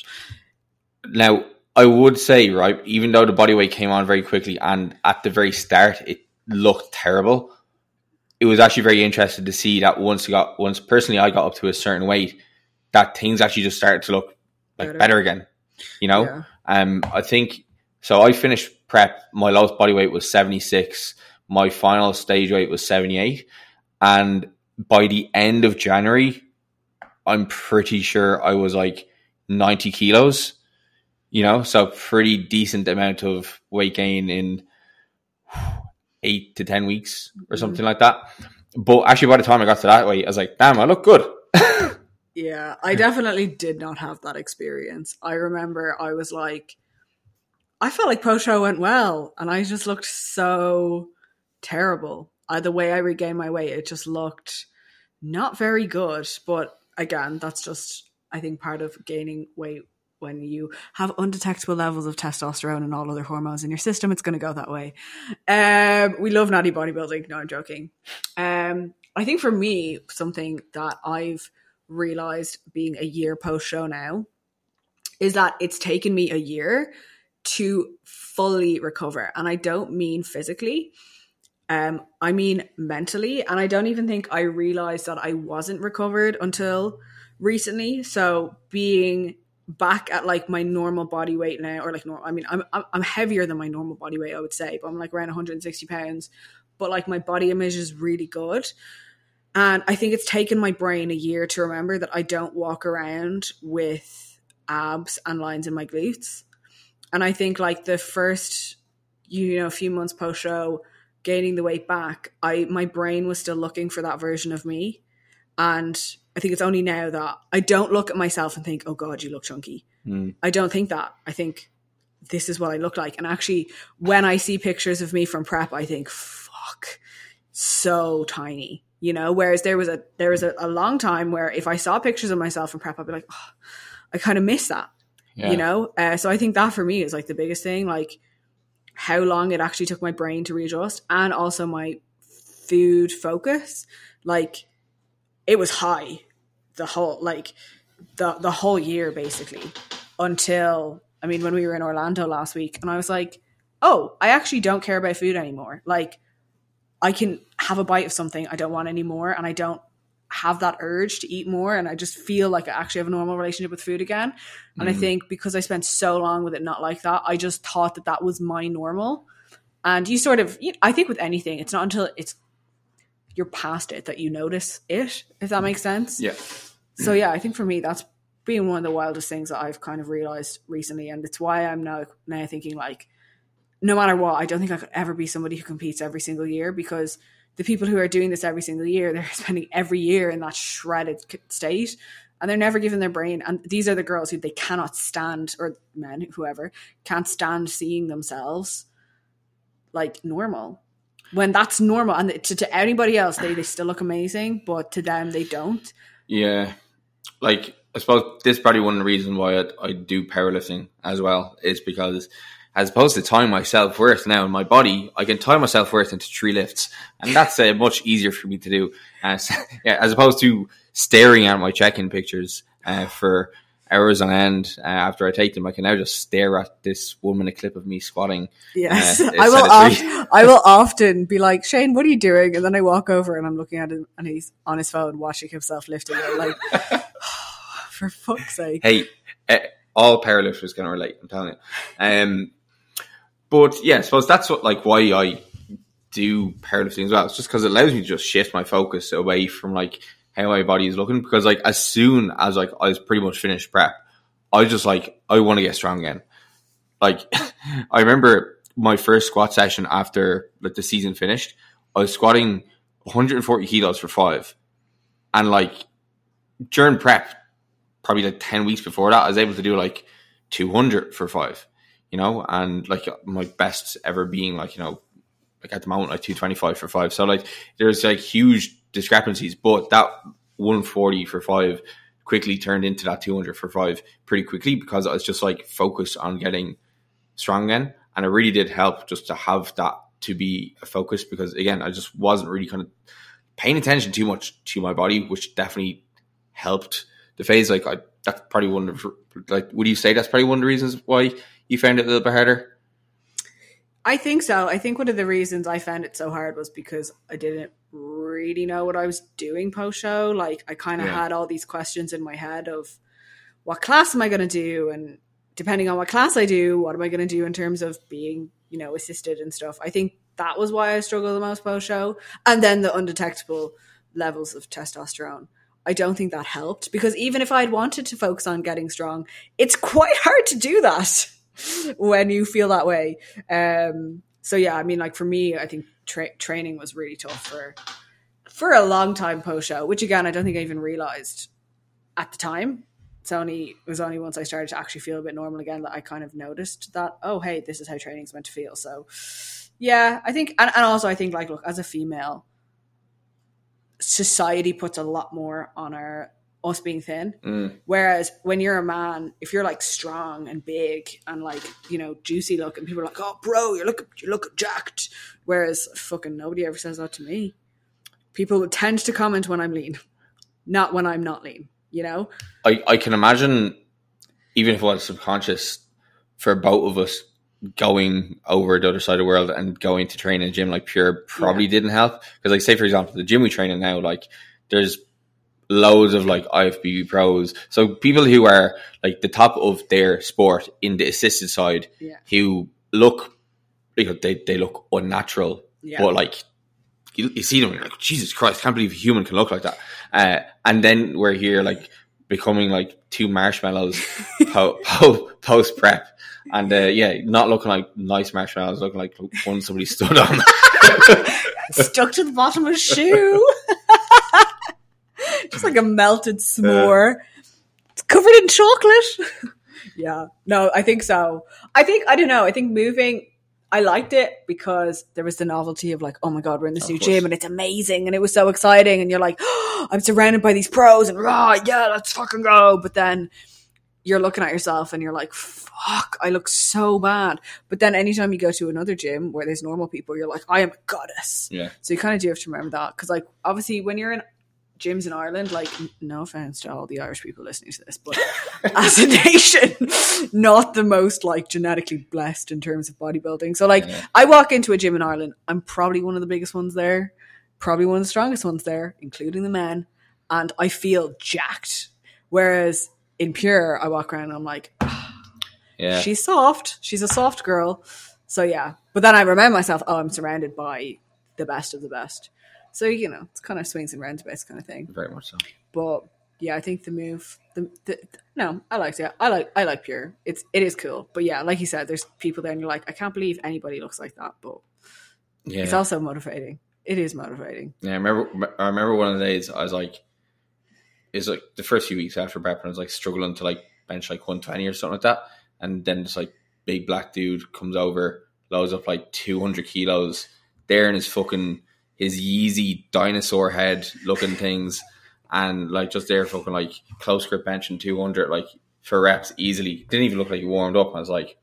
Now, I would say, right, even though the body weight came on very quickly and at the very start it looked terrible, it was actually very interesting to see that once I got once personally I got up to a certain weight, that things actually just started to look like Better. better, again. You know, Yeah. um, I think so. I finished prep. My lowest body weight was seventy six. My final stage weight was seventy eight, and by the end of January, I'm pretty sure I was like ninety kilos. You know, so pretty decent amount of weight gain in eight to ten weeks or something mm-hmm. like that. But actually, by the time I got to that weight, I was like, "Damn, I look good." <laughs> Yeah, I definitely did not have that experience. I remember I was like, I felt like post show went well, and I just looked so terrible. Uh, the way I regained my weight, it just looked not very good. But again, that's just I think part of gaining weight when you have undetectable levels of testosterone and all other hormones in your system. It's going to go that way. Um, we love natty bodybuilding. No, I'm joking. Um, I think for me, something that I've realized being a year post show now is that it's taken me a year to fully recover. And I don't mean physically. Um, I mean mentally, and I don't even think I realized that I wasn't recovered until recently. So being back at like my normal body weight now, or like normal, I mean, I'm I'm heavier than my normal body weight, I would say, but I'm like around 160 pounds. But like my body image is really good, and I think it's taken my brain a year to remember that I don't walk around with abs and lines in my glutes. And I think like the first, you know, few months post show, gaining the weight back, I my brain was still looking for that version of me. And I think it's only now that I don't look at myself and think, oh God, you look chunky. Mm. I don't think that. I think this is what I look like. And actually, when I see pictures of me from prep, I think, fuck, so tiny. You know, whereas there was a there was a, a long time where if I saw pictures of myself from prep, I'd be like, oh, I kind of miss that Yeah. you know uh, so i think that for me is like the biggest thing like how long it actually took my brain to readjust and also my food focus. Like it was high the whole like the the whole year basically until i mean when we were in orlando last week and i was like oh i actually don't care about food anymore. Like i can have a bite of something i don't want anymore and i don't have that urge to eat more and i just feel like i actually have a normal relationship with food again and I Mhm. think because I spent so long with it not like that, I just thought that that was my normal. And you sort of, you- I think with anything, it's not until it's you're past it that you notice it, if that makes sense. Yeah. So yeah, I think for me, that's been one of the wildest things that I've kind of realized recently, and it's why I'm now now thinking like, no matter what, I don't think I could ever be somebody who competes every single year because the people who are doing this every single year, they're <laughs> spending every year in that shredded state, and they're never given their brain. And these are the girls who they cannot stand, or men, whoever, can't stand seeing themselves like normal. When that's normal, and to, to anybody else, they, they still look amazing, but to them, they don't. Yeah, like I suppose this is probably one reasons why I, I do powerlifting as well is because as opposed to tying my self worth now in my body, I can tie my self worth into three lifts, and that's uh, much easier for me to do. As <laughs> yeah, as opposed to staring at my check-in pictures uh, for hours on end uh, after I take them, I can now just stare at this one minute clip of me squatting. Yes, Uh, <laughs> I will. Oft, I will often be like, Shane, what are you doing? And then I walk over and I'm looking at him, and he's on his phone watching himself lifting. I'm like, <laughs> for fuck's sake! Hey, eh, all powerlifters can relate. I'm telling you. Um, but yeah, I suppose that's what like why I do powerlifting as well. It's just because it allows me to just shift my focus away from like how my body is looking. Because like as soon as like I was pretty much finished prep, I was just like I want to get strong again. Like <laughs> I remember my first squat session after like the season finished. I was squatting 140 kilos for five, and like during prep, probably like 10 weeks before that, I was able to do like 200 for five, you know, and like my best ever being like, you know, like at the moment, like 225 for five. So like there's like huge discrepancies, but that 140 for five quickly turned into that 200 for five pretty quickly because I was just like focused on getting strong again. And it really did help just to have that to be a focus because again, I just wasn't really kind of paying attention too much to my body, which definitely helped the phase. Like I, that's probably one of like. Would you say that's probably one of the reasons why you found it a little bit harder? I think so. I think one of the reasons I found it so hard was because I didn't really know what I was doing post show. Like I kind of Yeah. had all these questions in my head of what class am I going to do, and depending on what class I do, what am I going to do in terms of being, you know, assisted and stuff. I think that was why I struggled the most post show, and then the undetectable levels of testosterone. I don't think that helped because even if I'd wanted to focus on getting strong, it's quite hard to do that when you feel that way. Um, so yeah, I mean, like for me, I think tra- training was really tough for for a long time post show, which again, I don't think I even realized at the time. It's only it was only once I started to actually feel a bit normal again that I kind of noticed that oh hey, this is how training's meant to feel. So yeah, I think, and, and also I think like look as a female, society puts a lot more on our us being thin. Mm. Whereas when you're a man, if you're like strong and big and like you know juicy looking, people are like, "Oh, bro, you look you look jacked." Whereas fucking nobody ever says that to me. People tend to comment when I'm lean, not when I'm not lean. You know? I, I can imagine, even if it was subconscious, for both of us going over the other side of the world and going to train in a gym like Pure probably didn't help. Because, like, say for example, the gym we train in now, like, there's loads of like IFBB pros, so people who are like the top of their sport in the assisted side, Yeah. who look, you know, they they look unnatural, Yeah. but like. You, you see them, you're like Jesus Christ! Can't believe a human can look like that. Uh, and then we're here, like becoming like two marshmallows <laughs> po- po- post prep, and uh, yeah, not looking like nice marshmallows, looking like one somebody stood on. <laughs> Stuck to the bottom of a shoe. Like a melted s'more. It's covered in chocolate. <laughs> yeah. No, I think so. I think, I don't know, I think moving, I liked it because there was the novelty of like, oh my God, we're in this Of new course. gym and it's amazing and it was so exciting. And you're like, oh, <gasps> I'm surrounded by these pros and rah, yeah, let's fucking go. But then you're looking at yourself and you're like, fuck, I look so bad. But then anytime you go to another gym where there's normal people, you're like, I am a goddess. yeah, So you kind of do have to remember that because, like, obviously, when you're in gyms in Ireland, like, no offense to all the Irish people listening to this, but <laughs> as a nation, not the most like genetically blessed in terms of bodybuilding. So, like, Yeah. I walk into a gym in Ireland, I'm probably one of the biggest ones there, probably one of the strongest ones there, including the men, and I feel jacked. Whereas in Pure, I walk around and I'm like, ah, yeah. she's soft. She's a soft girl. So yeah. But then I remind myself, oh, I'm surrounded by the best of the best. So you know, it's kind of swings and roundabouts kind of thing. Very much so. But yeah, I think the move, the, the, no, I liked it. I like, I like Pure. It's it is cool. But yeah, like you said, there's people there, and you're like, I can't believe anybody looks like that. But Yeah, it's also motivating. It is motivating. yeah. I remember. I remember one of the days I was like, it's like the first few weeks after prep, and I was like struggling to like bench like one twenty or something like that, and then this like big black dude comes over, loads up like two hundred kilos, there in his fucking his Yeezy dinosaur head looking things, and like just there fucking like close grip benching two hundred like for reps easily. Didn't even look like he warmed up. I was like.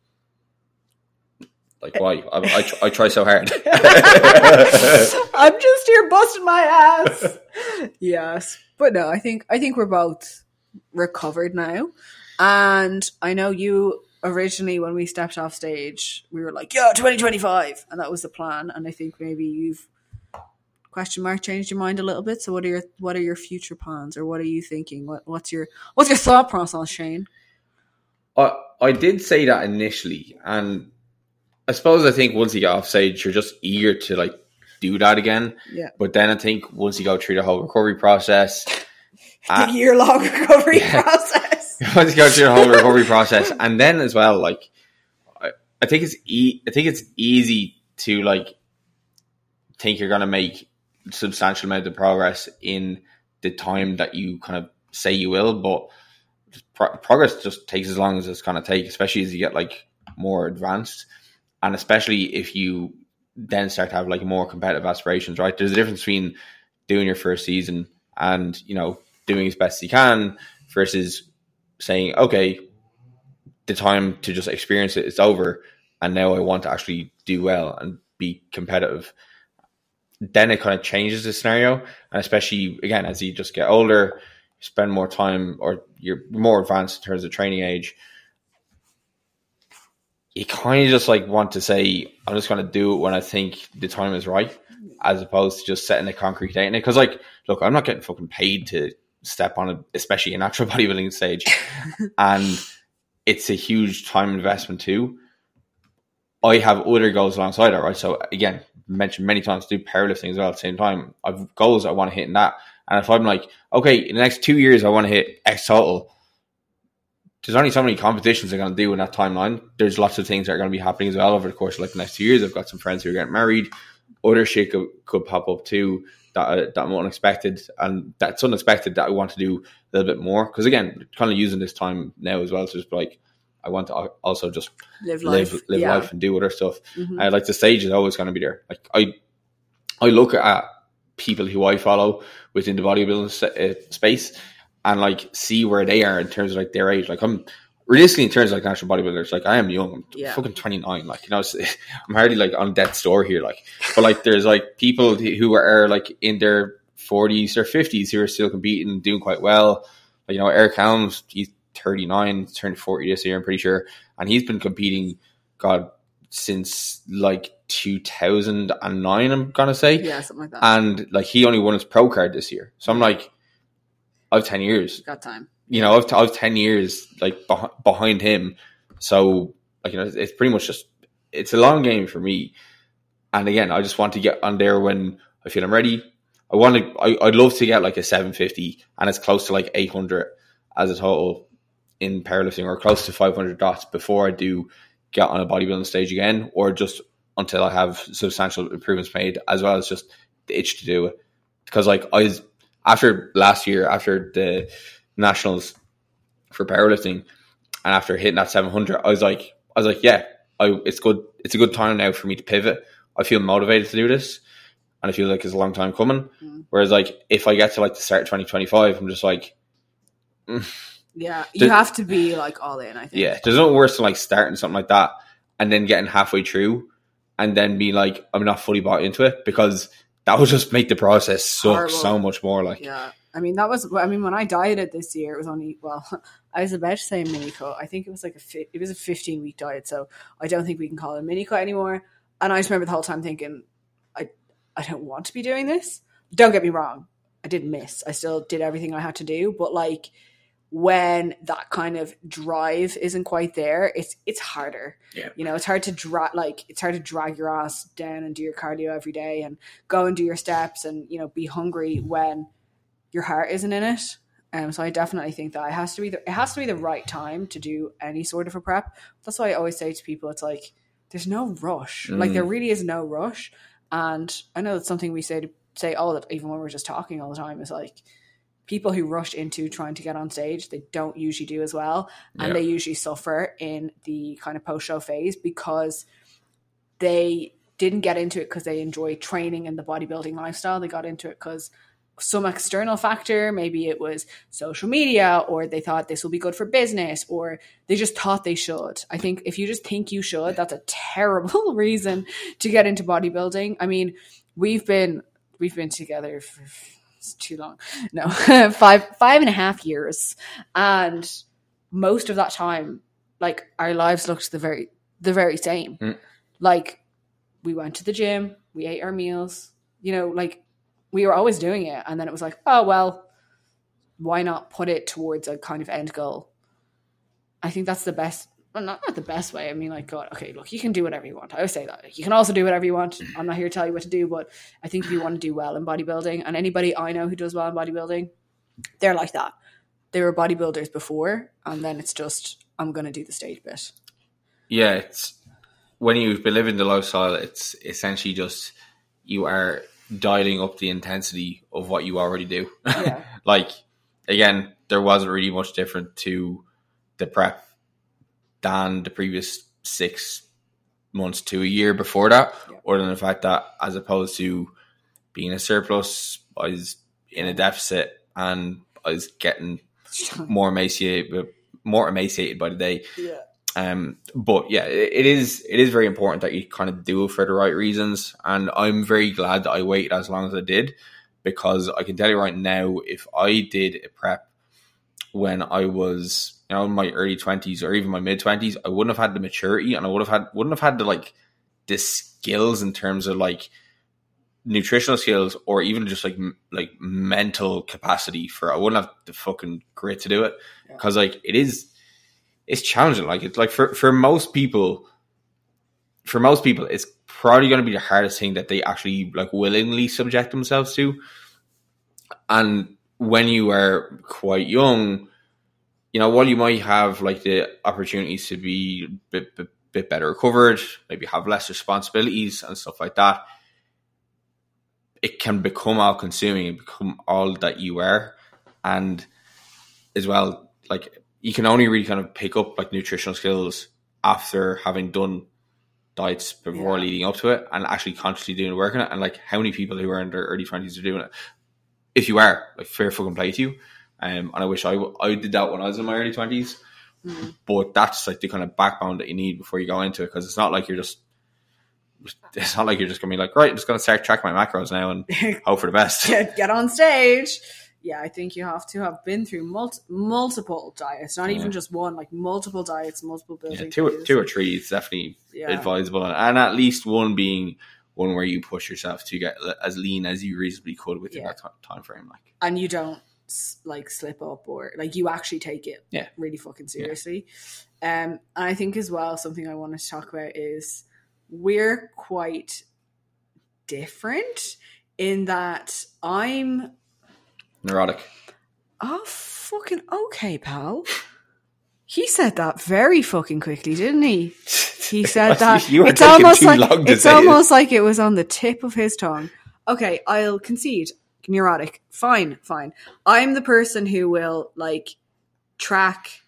Like why? I, I, I try so hard. <laughs> I'm just here busting my ass. yes, but no, I think I think we're both recovered now, and I know you originally when we stepped off stage, we were like, "Yeah, 2025," and that was the plan. And I think maybe you've question mark changed your mind a little bit. So, what are your what are your future plans, or what are you thinking? What what's your what's your thought process, Shane? I I did say that initially, and I suppose I think once you get off stage, you're just eager to like do that again. Yeah. But then I think once you go through the whole recovery process, <laughs> The year long recovery Yeah. process. <laughs> once you go through the whole recovery process, <laughs> and then as well, like I, I think it's e- I think it's easy to like think you're gonna make substantial amount of progress in the time that you kind of say you will, but pro- progress just takes as long as it's gonna take, especially as you get like more advanced, and especially if you then start to have like more competitive aspirations. Right? There's a difference between doing your first season and you know doing as best you can versus saying, okay, the time to just experience it is over, and now I want to actually do well and be competitive. Then it kind of changes the scenario, and especially again as you just get older, spend more time, or you're more advanced in terms of training age. You kind of just like want to say, I'm just going to do it when I think the time is right. as opposed to just setting a concrete date in it. Because, like, look, I'm not getting fucking paid to step on it, especially in <laughs> actual bodybuilding stage, <laughs> and it's a huge time investment too. I have other goals alongside that, right? So again, mentioned many times, do powerlifting as well at the same time. I've goals I want to hit in that, and if I'm like, okay, in the next two years I want to hit X total, there's only so many competitions I'm going to do in that timeline. There's lots of things that are going to be happening as well over the course of like the next two years. I've got some friends who are getting married. Other shit could, could pop up too that, uh, that I'm unexpected and that's unexpected that I want to do a little bit more. Because again, kind of using this time now as well to just like, I want to also just live life, live, live yeah. life and do other stuff. Mhm. Uh, like the stage is always going to be there. Like I, I look at people who I follow within the bodybuilding uh, space and like see where they are in terms of like their age. Like I'm realistically in terms of like national bodybuilders, like I am young. I'm Yeah. fucking 29. Like, you know, <laughs> I'm hardly like on death's door here. Like, but like there's like people who are like in their 40s or 50s who are still competing, and doing quite well. Like, you know, Eric Helms, he's 39, turned 40 this year, I'm pretty sure. And he's been competing, God, since like 2009, I'm going to say yeah, something like that. and like he only won his pro card this year. So I'm like, I've ten years. Got time. You know, I've, I've ten years like beh- behind him. So like you know, it's pretty much just it's a long game for me. And again, I just want to get on there when I feel I'm ready. I want to. I, I'd love to get like a 750, and it's close to like 800 as a total in powerlifting, or close to 500 dots before I do get on a bodybuilding stage again, or just until I have substantial improvements made, as well as just the itch to do it. Because like I was after last year, after the nationals for powerlifting, and after hitting that 700, I was like, I was like, yeah, I, it's good. It's a good time now for me to pivot. I feel motivated to do this, and I feel like it's a long time coming. Mm. Whereas, like, if I get to like the start of 2025, I'm just like, Yeah, you have to be like all in. I think. yeah, there's nothing worse than like starting something like that and then getting halfway through and then be like, I'm not fully bought into it because that would just make the process suck Horrible. so much more. Like, Yeah. I mean, that was, I mean, when I dieted this year, it was only, well, <laughs> I was about to say mini cut. I think it was like a, fi- it was a 15 week diet. So I don't think we can call it a mini cut anymore. And I just remember the whole time thinking, I, I don't want to be doing this. Don't get me wrong. I didn't miss. I still did everything I had to do. But like, when that kind of drive isn't quite there, it's it's harder. Yeah. You know, it's hard to drag like it's hard to drag your ass down and do your cardio every day and go and do your steps and you know be hungry when your heart isn't in it. Um, so I definitely think that it has to be the, it has to be the right time to do any sort of a prep. That's why I always say to people, it's like there's no rush. Like Mm. there really is no rush. And I know that's something we say to say all that even when we're just talking all the time is like people who rush into trying to get on stage, they don't usually do as well, and Yeah. they usually suffer in the kind of post show phase because they didn't get into it because they enjoy training and the bodybuilding lifestyle. They got into it because some external factor, maybe it was social media, or they thought this will be good for business, or they just thought they should. I think if you just think you should, that's a terrible <laughs> reason to get into bodybuilding. I mean, we've been we've been together for it's too long. No, <laughs> five five and a half years, and most of that time, like our lives looked the very the very same. Mm. Like we went to the gym, we ate our meals, you know, like we were always doing it, and then it was like, oh well, why not put it towards a kind of end goal? I think that's the best. Well, not, not the best way. I mean, like, God, okay, look, you can do whatever you want. I always say that. You can also do whatever you want. I'm not here to tell you what to do, but I think if you want to do well in bodybuilding, and anybody I know who does well in bodybuilding, they're like that. They were bodybuilders before, and then it's just, I'm going to do the stage bit. yeah, it's when you've been living the lifestyle, it's essentially just you are dialing up the intensity of what you already do. <laughs> Yeah. like again, there wasn't really much different to the prep than the previous six months to a year before that, Yeah. other than the fact that as opposed to being a surplus, I was in a deficit and I was getting more emaciated, more emaciated by the day. yeah. Um, but yeah, it, it is it is very important that you kind of do it for the right reasons, and I'm very glad that I waited as long as I did because I can tell you right now, if I did a prep when I was you know in my early twenties or even my mid twenties, I wouldn't have had the maturity and I would have had wouldn't have had the like the skills in terms of like nutritional skills or even just like like mental capacity for I wouldn't have the fucking grit to do it. Yeah. because like it is it's challenging. Like it's like for for most people for most people it's probably going to be the hardest thing that they actually like willingly subject themselves to. And when you are quite young you know while you might have like the opportunities to be a bit, bit, bit better covered, maybe have less responsibilities and stuff like that it can become all consuming and become all that you are. And as well like you can only really kind of pick up like nutritional skills after having done diets before Yeah. leading up to it and actually consciously doing the work on it. And like how many people who are in their early 20s are doing it? If you are like fair fucking play to you um, and I wish I, w- I did that when I was in my early 20s Mhm. but that's like the kind of backbone that you need before you go into it because it's not like you're just it's not like you're just gonna be like right I'm just gonna start tracking my macros now and <laughs> hope for the best get, get on stage. Yeah, I think you have to have been through mul- multiple diets, not Yeah. even just one, like multiple diets, multiple yeah, building. two, or, two or three is definitely yeah. advisable and at least one being one where you push yourself to get as lean as you reasonably could within Yeah. that ti- time frame like and you don't like slip up or like you actually take it Yeah. really fucking seriously. Um, and I think as well something I wanted to talk about is we're quite different in that I'm neurotic oh fucking okay, pal. He said that very fucking quickly, didn't he? He <laughs> said that. it's almost like it's say it. almost like it was on the tip of his tongue. Okay, I'll concede. Neurotic. Fine, fine. I'm the person who will like track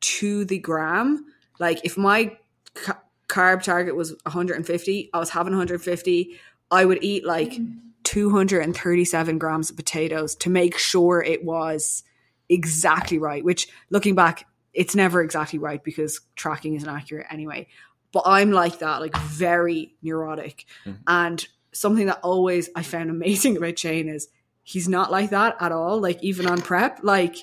to the gram. Like if my ca- carb target was 150, I was having 150. I would eat like 237 grams of potatoes to make sure it was exactly right. Which, looking back, it's never exactly right because tracking isn't accurate anyway. But I'm like that, like very neurotic. Mhm. And something that always I found amazing <laughs> about Shane is he's not like that at all. Like even on prep, like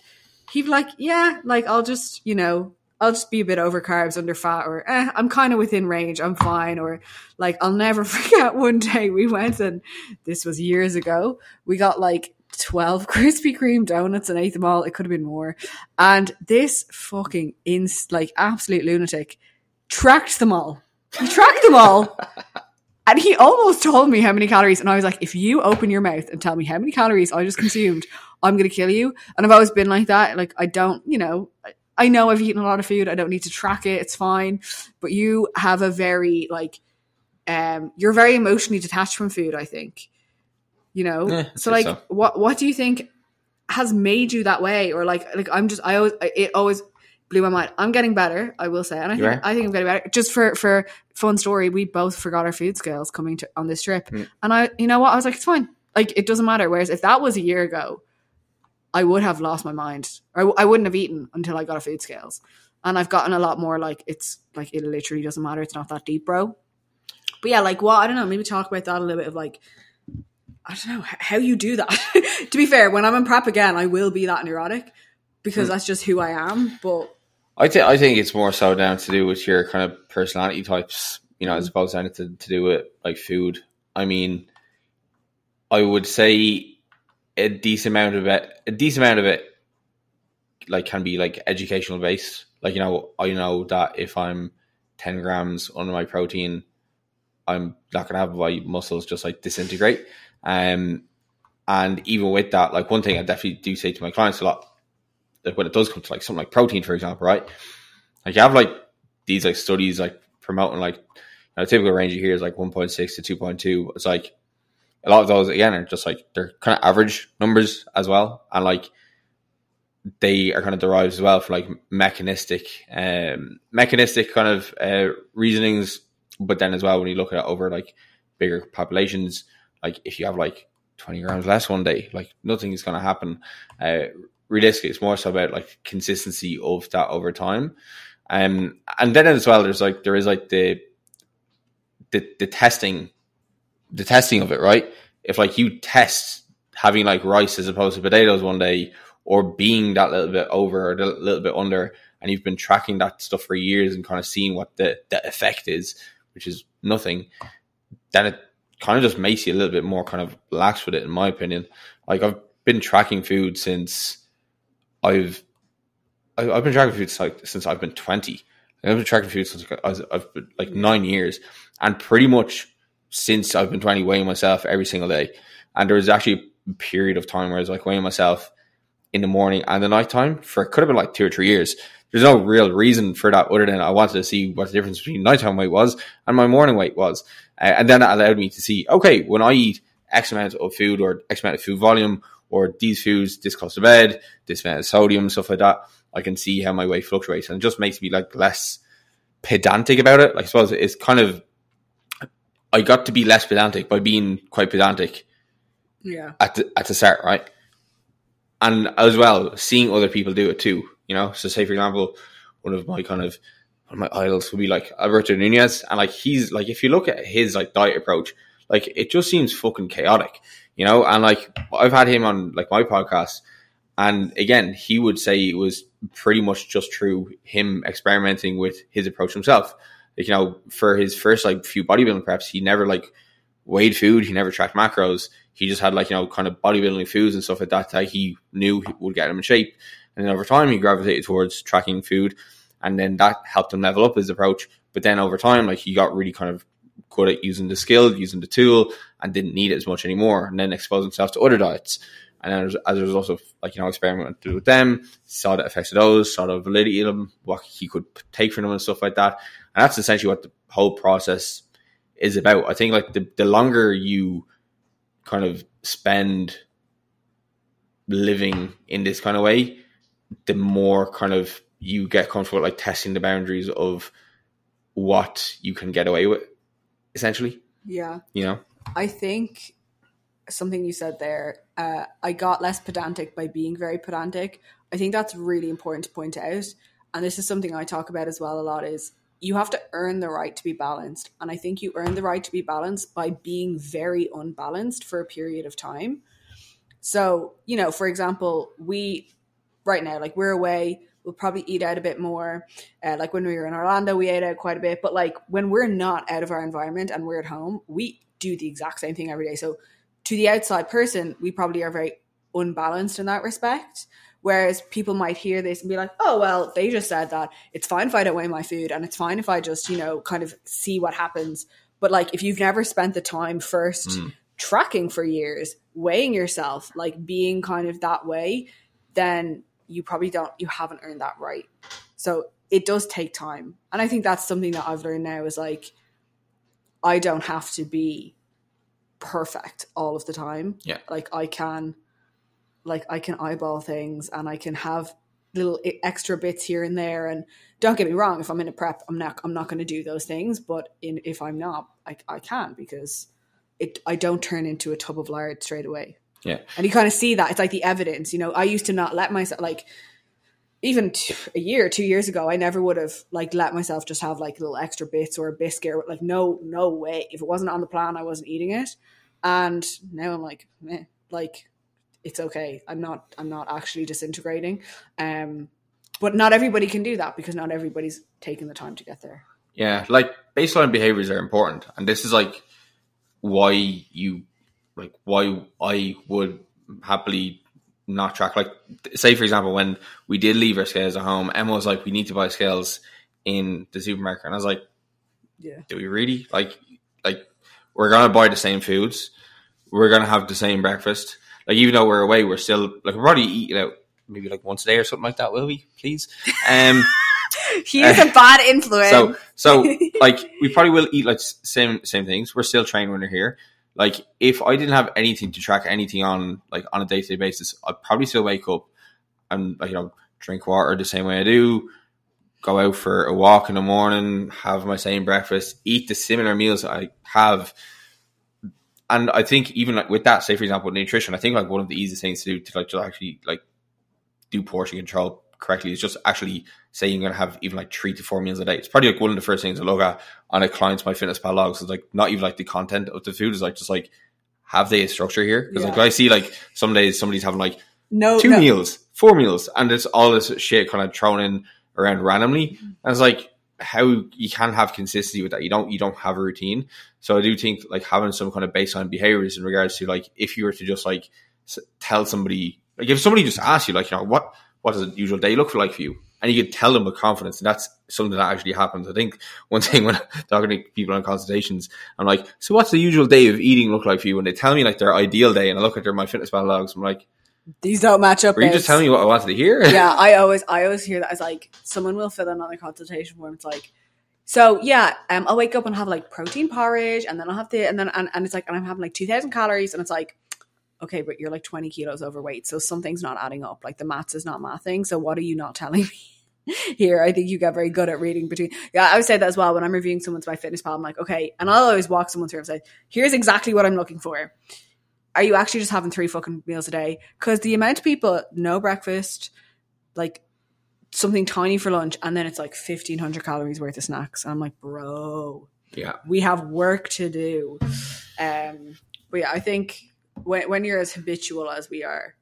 he'd like, yeah, like I'll just, you know, I'll just be a bit over carbs, under fat, or eh, I'm kind of within range, I'm fine. Or like I'll never <laughs> forget one day we went and this was years ago. We got like 12 <laughs> Krispy Kreme donuts and ate them all. It could have been more. And this fucking ins like absolute lunatic tracked them all. He tracked them all. And he almost told me how many calories. And I was like, if you open your mouth and tell me how many calories I just consumed, I'm going to kill you. And I've always been like that. Like, I don't, you know, I- know I've eaten a lot of food. I don't need to track it. It's fine. But you have a very, like, um, you're very emotionally detached from food, I think. You know? Yeah, so, like, so. what, what do you think has made you that way? Or, like, like I'm just, I always, it always blew my mind. I'm getting better, I will say. And I You think, are? I think I'm getting better. Just for, for fun story, we both forgot our food scales coming to on this trip. Mm. And I, you know what? I was like, it's fine. Like, it doesn't matter. Whereas if that was a year ago, I would have lost my mind. Or I w- I wouldn't have eaten until I got a food scales. And I've gotten a lot more like, it's like, it literally doesn't matter. It's not that deep, bro. But yeah, like, what? I don't know. Maybe talk about that a little bit of like, I don't know how you do that. <laughs> to be fair, when I'm in prep again, I will be that neurotic because Mm. that's just who I am. But I think I think it's more so down to do with your kind of personality types, you know, as opposed to anything to do with like food. I mean, I would say a decent amount of it, a decent amount of it, like can be like educational based. Like you know, I know that if I'm ten grams under my protein, I'm not gonna have my muscles just like disintegrate. Um, and even with that, like one thing I definitely do say to my clients a lot, when it does come to like something like protein, for example, right? Like you have like these like studies like promoting like you know, typical range hear is like 1.6 to 2.2. It's like a lot of those again are just like they're kind of average numbers as well, and like they are kind of derived as well from like mechanistic, um, mechanistic kind of uh, reasonings. But then as well, when you look at it over like bigger populations, like if you have like 20 grams less one day, like nothing is going to happen. Uh, realistically, it's more so about like consistency of that over time. Um, and then as well, there's like there is like the the the testing, the testing of it, right? If like you test having like rice as opposed to potatoes one day, or being that little bit over or a little bit under, and you've been tracking that stuff for years and kind of seeing what the the effect is, which is nothing, then it kind of just makes you a little bit more kind of lax with it, in my opinion. Like I've been tracking food since I've I've been tracking food since, since I've been twenty. I've been tracking food since I've been like nine years, and pretty much since I've been twenty, weighing myself every single day. And there was actually a period of time where I was like weighing myself in the morning and the nighttime for it could have been like two or three years. There's no real reason for that other than I wanted to see what the difference between nighttime weight was and my morning weight was. Uh, and then that allowed me to see, okay, when I eat X amount of food or X amount of food volume or these foods, this cost of bed, this amount of sodium, stuff like that, I can see how my weight fluctuates and it just makes me like less pedantic about it. Like I suppose it's kind of, I got to be less pedantic by being quite pedantic Yeah. at the, at the start, right? And as well, seeing other people do it too, you know. So, say for example, one of my kind of one of my idols would be like Alberto Nunez, and like he's like, if you look at his like diet approach, like it just seems fucking chaotic, you know. And like I've had him on like my podcast, and again, he would say it was pretty much just through him experimenting with his approach himself. Like you know, for his first like few bodybuilding preps, he never like weighed food, he never tracked macros he just had like you know kind of bodybuilding foods and stuff like that that he knew would get him in shape. And then over time, he gravitated towards tracking food, and then that helped him level up his approach. But then over time, like he got really kind of good at using the skill, using the tool, and didn't need it as much anymore. And then exposed himself to other diets. And as, as a result of like you know experimenting with them, saw the effects of those, saw the validity of them, what he could take from them and stuff like that. And that's essentially what the whole process is about. I think like the, the longer you kind of spend living in this kind of way, the more kind of you get comfortable like testing the boundaries of what you can get away with, essentially. Yeah. You know? I think something you said there, uh, I got less pedantic by being very pedantic. I think that's really important to point out. And this is something I talk about as well a lot is you have to earn the right to be balanced. And I think you earn the right to be balanced by being very unbalanced for a period of time. So, you know, for example, we right now, like we're away, we'll probably eat out a bit more. Uh, like when we were in Orlando, we ate out quite a bit. But like when we're not out of our environment and we're at home, we do the exact same thing every day. So to the outside person, we probably are very unbalanced in that respect. Whereas people might hear this and be like, oh, well, they just said that. It's fine if I don't weigh my food and it's fine if I just, you know, kind of see what happens. But like if you've never spent the time first Mm. tracking for years, weighing yourself, like being kind of that way, then you probably don't, you haven't earned that right. So it does take time. And I think that's something that I've learned now is like, I don't have to be perfect all of the time. Yeah. Like I can, like I can eyeball things and I can have little extra bits here and there. And don't get me wrong, if I'm in a prep, I'm not, I'm not going to do those things. But in, if I'm not, I, I can because it, I don't turn into a tub of lard straight away. Yeah. And you kind of see that it's like the evidence, you know, I used to not let myself like, even t- a year, two years ago, I never would have like let myself just have like little extra bits or a biscuit. Or, like no, no way. If it wasn't on the plan, I wasn't eating it. And now I'm like, eh, like it's okay. I'm not. I'm not actually disintegrating. Um, but not everybody can do that because not everybody's taking the time to get there. Yeah, like baseline behaviors are important, and this is like why you like why I would happily not track. Like, say for example, when we did leave our scales at home, Emma was like, "We need to buy scales in the supermarket," and I was like, Yeah. "Do we really? Like, like we're gonna buy the same foods, we're gonna have the same breakfast. Like, even though we're away, we're still like we're probably eating out." Maybe like once a day or something like that, will we? Please. Um, <laughs> He is a bad influence. so so <laughs> like we probably will eat like same same things. We're still trained when we're here. Like if I didn't have anything to track anything on like on a day to day basis, I'd probably still wake up and like you know drink water the same way I do, go out for a walk in the morning, have my same breakfast, eat the similar meals I have. And I think even like with that, say for example, nutrition, I think like one of the easiest things to do to like just actually like do portion control correctly is just actually say you're going to have even like three to four meals a day. It's probably like one of the first things I look at on a client's My Fitness Pal logs. It's like not even like the content of the food is like just like have they a structure here? Because like I see like some days somebody's having like no, two no. meals, four meals, and it's all this shit kind of thrown in around randomly. Mm-hmm. And it's like how you can have consistency with that. You don't you don't have a routine. So I do think like having some kind of baseline behaviors in regards to like if you were to just like tell somebody like if somebody just asks you like you know what what does a usual day look like for you and you could tell them with confidence and that's something that actually happens. I think <laughs> one thing when talking to people on consultations, I'm like, so what's the usual day of eating look like for you? When they tell me like their ideal day and I look at their my fitness pal logs, I'm like, these don't match up. Were you just telling me what I wanted to hear? yeah, <laughs> I always I always hear that as like someone will fill in on a consultation form. It's like, so yeah, um, I'll wake up and have like protein porridge, and then I'll have the and then and, and it's like and I'm having like two thousand calories, and it's like, okay, but you're like twenty kilos overweight, so something's not adding up. Like the maths is not mathing. So what are you not telling me? <laughs> Here, I think you get very good at reading between. Yeah, I would say that as well. When I'm reviewing someone's MyFitnessPal, I'm like, okay, and I'll always walk someone through and say, here's exactly what I'm looking for are you actually just having three fucking meals a day? Because the amount of people no breakfast, like something tiny for lunch, and then it's like fifteen hundred calories worth of snacks. And I'm like, bro, yeah, we have work to do. Um, but yeah, I think when when you're as habitual as we are,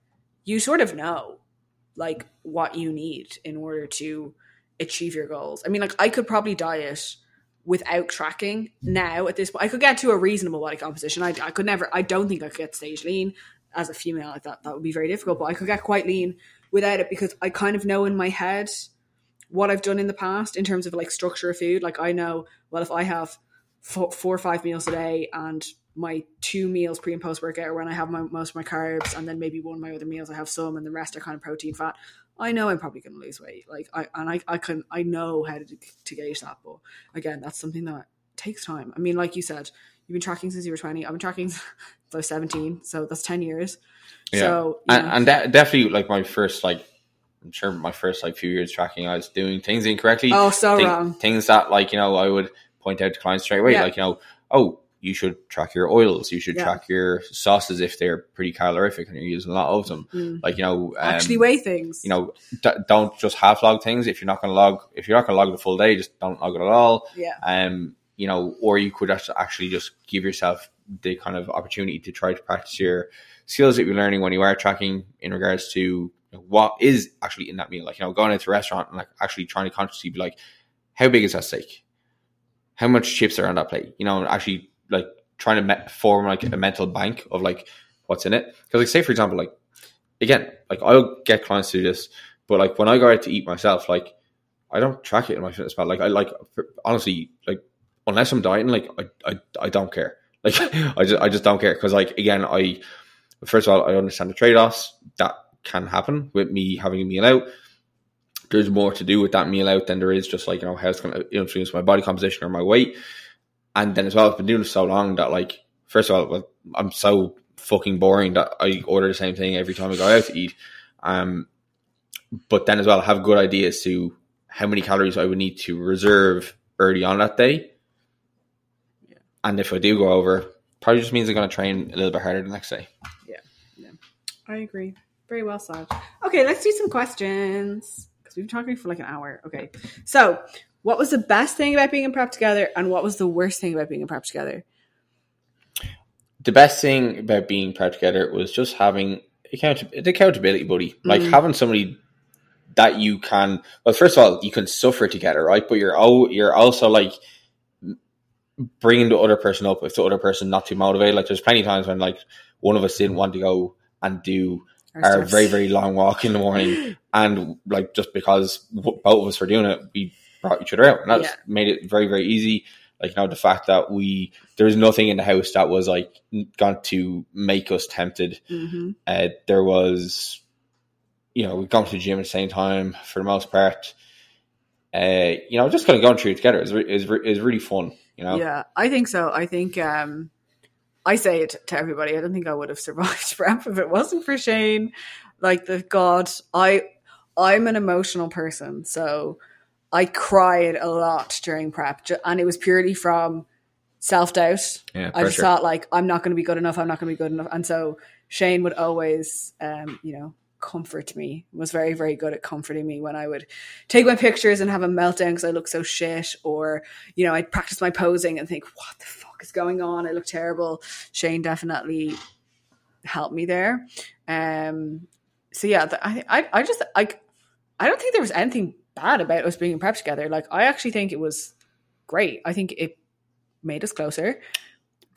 you sort of know like what you need in order to achieve your goals. I mean, like I could probably diet without tracking now at this point. I could get to a reasonable body composition. I, I could never, I don't think I could get stage lean as a female. I thought that would be very difficult, but I could get quite lean without it because I kind of know in my head what I've done in the past in terms of like structure of food. Like I know, well, if I have four, four or five meals a day and my two meals pre and post workout when I have my, most of my carbs and then maybe one of my other meals I have some and the rest are kind of protein fat. I know I'm probably going to lose weight. Like I and I, I can I know how to to gauge that, but again, that's something that takes time. I mean, like you said, you've been tracking since you were 20. I've been tracking since I was 17, so that's 10 years. Yeah. So and, and that, definitely like my first like I'm sure my first like few years tracking, I was doing things incorrectly. Oh, so Thing, wrong. Things that like you know I would point out to clients straight away, Yeah. like you know, oh, you should track your oils, you should Yeah. track your sauces if they're pretty calorific and you're using a lot of them. Mm. Like you know, um, Actually, weigh things. you know, d- don't just half log things. If you're not going to log, if you're not going to log the full day, just don't log it at all. yeah, Um, you know, or you could act- actually just give yourself the kind of opportunity to try to practice your skills that you're learning when you are tracking in regards to you know, what is actually in that meal. Like, you know, going into a restaurant and like actually trying to consciously be like, how big is that steak? How much chips are on that plate? You know, actually like trying to me- form like a mental bank of like what's in it. Because like, say for example, like again, like I'll get clients to do this, but like when I go out to eat myself, like I don't track it in MyFitnessPal. Like I like honestly, like unless I'm dieting, like I I, I don't care. <laughs> Like I just I just don't care because like again, I first of all I understand the trade offs that can happen with me having a meal out. There's more to do with that meal out than there is just like you know how it's going to influence my body composition or my weight. And then as well, I've been doing it so long that like first of all, I'm so fucking boring that I order the same thing every time I go out to eat. Um, but then as well, I have good ideas to how many calories I would need to reserve early on that day. Yeah. And if I do go over, probably just means I'm going to train a little bit harder the next day. Yeah, yeah, I agree. Very well said. Okay, let's do some questions because we've been talking for like an hour. Okay, so what was the best thing about being in prep together, and what was the worst thing about being in prep together? The best thing about being proud together was just having account- an accountability buddy, like Mm. having somebody that you can. Well, first of all, you can suffer together, right? But you're al- you're also like bringing the other person up if the other person not too motivated. Like there's plenty of times when like one of us didn't want to go and do our steps. very very long walk in the morning, <gasps> and like just because w- both of us were doing it, we brought each other out, and that's Yeah. made it very very easy. Like you know the fact that we there was nothing in the house that was like going to make us tempted. Mhm. Uh, there was, you know, we've gone to the gym at the same time for the most part. Uh, you know, just kind of going through it together is re- is re- is really fun. You know, Yeah, I think so. I think um, I say it to everybody. I don't think I would have <laughs> survived prep if it wasn't for Shane. Like the God, I I'm an emotional person, so I cried a lot during prep, and it was purely from self doubt. yeah, I just thought like I'm not going to be good enough. I'm not going to be good enough, and so Shane would always, um, you know, comfort me. Was very very good at comforting me when I would take my pictures and have a meltdown because I look so shit, or you know, I'd practice my posing and think, what the fuck is going on? I look terrible. Shane definitely helped me there. Um, so yeah, I, I I just I I don't think there was anything bad about us being in prep together. Like I actually think it was great. I think it made us closer.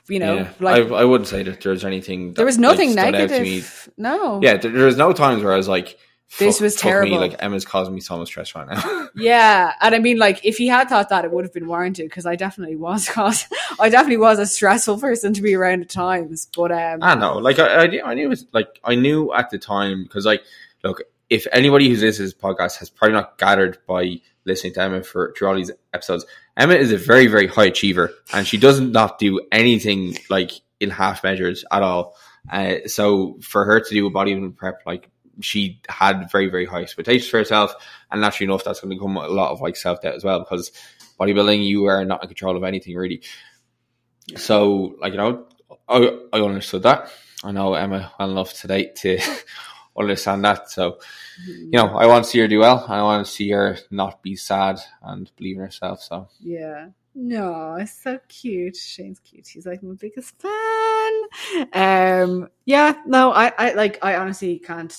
You know, yeah. like I, I wouldn't say that there's anything. That, there was nothing like, stood to me. negative. No. Yeah, there, there was no times where I was like, This was fuck me, terrible. like Emma's causing me so much stress right now. <laughs> Yeah, and I mean, like, if he had thought that, it would have been warranted because I definitely was, <laughs> cause I definitely was a stressful person to be around at times. But um, I know, like I, I, knew- I knew it was like I knew at the time because like look, if anybody who's listening to this podcast has probably not gathered by listening to Emma for through all these episodes, Emma is a very very high achiever and she does not do anything like in half measures at all. Uh, so for her to do a bodybuilding prep, like she had very very high expectations for herself, and naturally enough, that's going to come a lot of like self doubt as well because bodybuilding you are not in control of anything really. So like you know, I I understood that. I know Emma well enough today to <laughs> understand that. So, you know, I want to see her do well. I want to see her not be sad and believe in herself. So, yeah. No, it's so cute. Shane's cute. He's like my biggest fan. Um, yeah, no, I, I like, I honestly can't.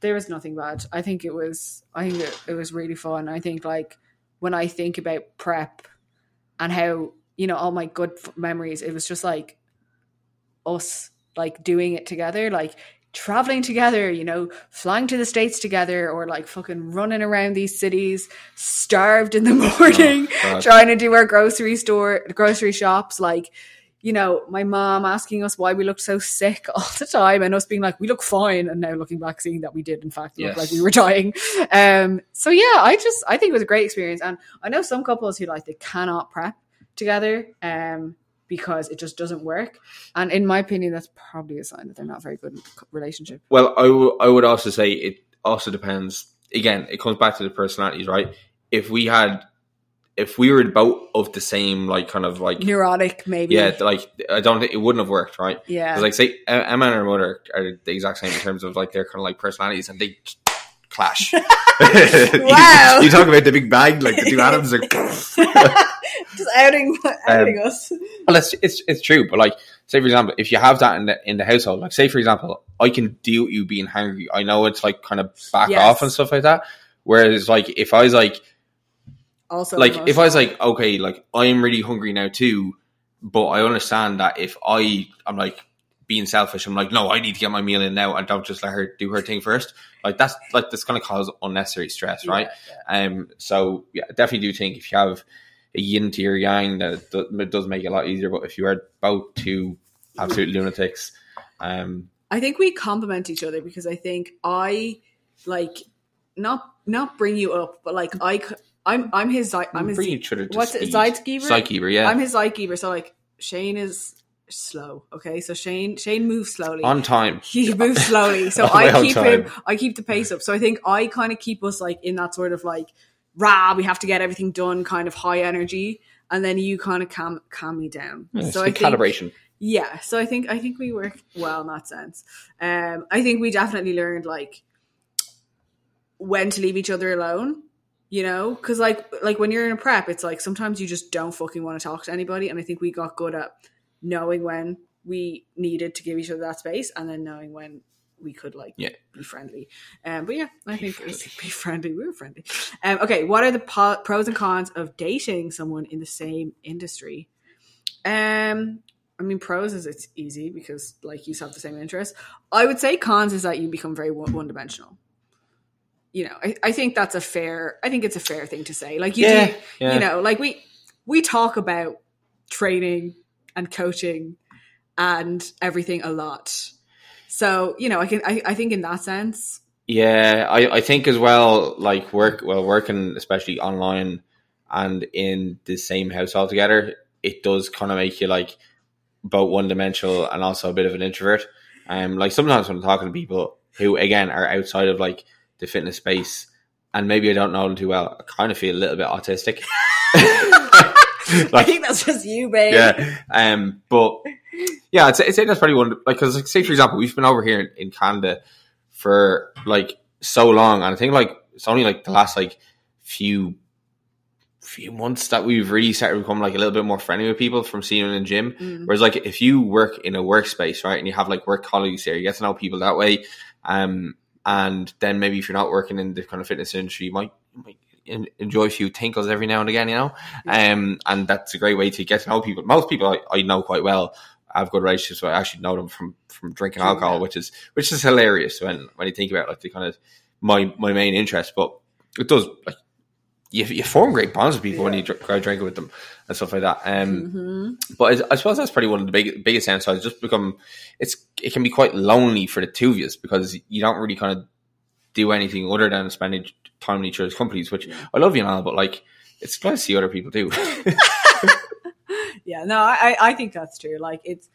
There was nothing bad. I think it was. I think it, it was really fun. I think like when I think about prep and how you know all my good f- memories, it was just like us like doing it together, like traveling together, you know, flying to the states together, or like fucking running around these cities, starved in the <laughs> morning, God. trying to do our grocery store, grocery shops, like. You know, my mom asking us why we looked so sick <laughs> all the time, and us being like, "We look fine," and now looking back, seeing that we did, in fact, look Yes. like we were dying. Um, so yeah, I just I think it was a great experience, and I know some couples who like they cannot prep together, um, because it just doesn't work. And in my opinion, that's probably a sign that they're not very good in relationship. well, I w- I would also say it also depends. Again, it comes back to the personalities, right? If we had, if we were both of the same, like kind of like, Neurotic, maybe. yeah, like I don't think it wouldn't have worked, right? yeah. Because like say Emma and her mother are the exact same in terms of like their kind of like personalities, and they clash. <laughs> <laughs> Wow. you, you talk about the big bang, like the two <laughs> atoms are. <laughs> just outing, outing us. Well, it's, it's it's true, but like, say for example, if you have that in the in the household, like say for example, I can deal with you being hungry. I know it's like kind of back Yes. off and stuff like that. Whereas like if I was like Also, like if I was like okay, like I'm really hungry now too, but I understand that if I I'm like being selfish, I'm like no, I need to get my meal in now, and don't just let her do her thing first. Like that's like that's going to cause unnecessary stress, right? Yeah, Um, so yeah, definitely do think if you have a yin to your yang, that it do- it does make it a lot easier. But if you are both two absolute lunatics, um, I think we complement each other because I think I like not not bring you up, but like I I'm I'm his I'm his bring each other to what's it. Zeitgeber? Zeitgeber, yeah, I'm his Zeitgeber. So like Shane is slow. Okay, so Shane Shane moves slowly. on time. he moves slowly, so <laughs> I keep him. I keep the pace up. So I think I kind of keep us like in that sort of like rah, we have to get everything done, kind of high energy, and then you kind of calm calm me down. Yeah, so I think calibration. yeah, so I think I think we work well in that sense. Um, I think we definitely learned like when to leave each other alone. You know, because like like when you're in a prep, it's like sometimes you just don't fucking want to talk to anybody, and I think we got good at knowing when we needed to give each other that space, and then knowing when we could like Yeah. be friendly. Um, but yeah, I think it was <laughs> be friendly. We were friendly. Um, okay, what are the po- pros and cons of dating someone in the same industry? Um, I mean, pros is it's easy because like you have the same interests. I would say cons is that you become very one dimensional. You know, I, I think that's a fair. I think it's a fair thing to say. Like you Yeah, do, yeah. you know, like we we talk about training and coaching and everything a lot. So you know, I can I, I think in that sense, Yeah, I, I think as well, like work well, working especially online and in the same house altogether, it does kind of make you like both one dimensional and also a bit of an introvert. Um, like sometimes when I'm talking to people who again are outside of like the fitness space, and maybe I don't know them too well, I kind of feel a little bit autistic. <laughs> <laughs> I think that's just you, babe. yeah. Um, but yeah, I'd say, I'd say that's probably one. Like, because like, say for example, we've been over here in, in Canada for like so long, and I think like it's only like the last like few few months that we've really started to become like a little bit more friendly with people from seeing them in the gym. Mm. Whereas like if you work in a workspace, right, and you have like work colleagues there, you get to know people that way. Um, and then maybe if you're not working in the kind of fitness industry, you might, you might enjoy a few tinkles every now and again, you know. Um, and that's a great way to get to know people. Most people I, I know quite well have good relationships. So I actually know them from from drinking alcohol, yeah. which is which is hilarious when when you think about it, like the kind of my my main interest. But it does like you, you form great bonds with people when you dr- go drinking with them and stuff like that. Um, hmm but I, I suppose that's probably one of the big, biggest downsides. Just become it's it can be quite lonely for the two of you because you don't really kind of do anything other than spending time in each other's companies. Which I love you and all, but like it's nice to see other people do. <laughs> <laughs> Yeah, no, I, I think that's true. Like it's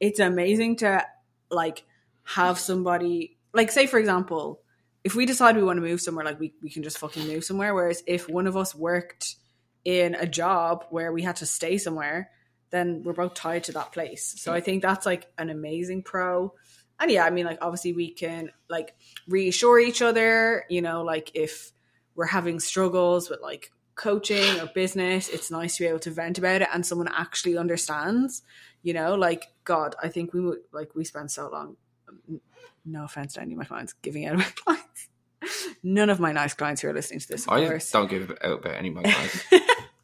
it's amazing to like have somebody like say for example, if we decide we want to move somewhere, like we, we can just fucking move somewhere. Whereas if one of us worked in a job where we had to stay somewhere, then we're both tied to that place. So I think that's like an amazing pro. And yeah, I mean like obviously we can like reassure each other, you know, like if we're having struggles with like coaching or business, it's nice to be able to vent about it and someone actually understands. You know, like God, I think we would like we spend so long. No offense to any of my clients, giving out my <laughs> clients. None of my nice clients who are listening to this, I course. just don't give out about any of my <laughs> clients.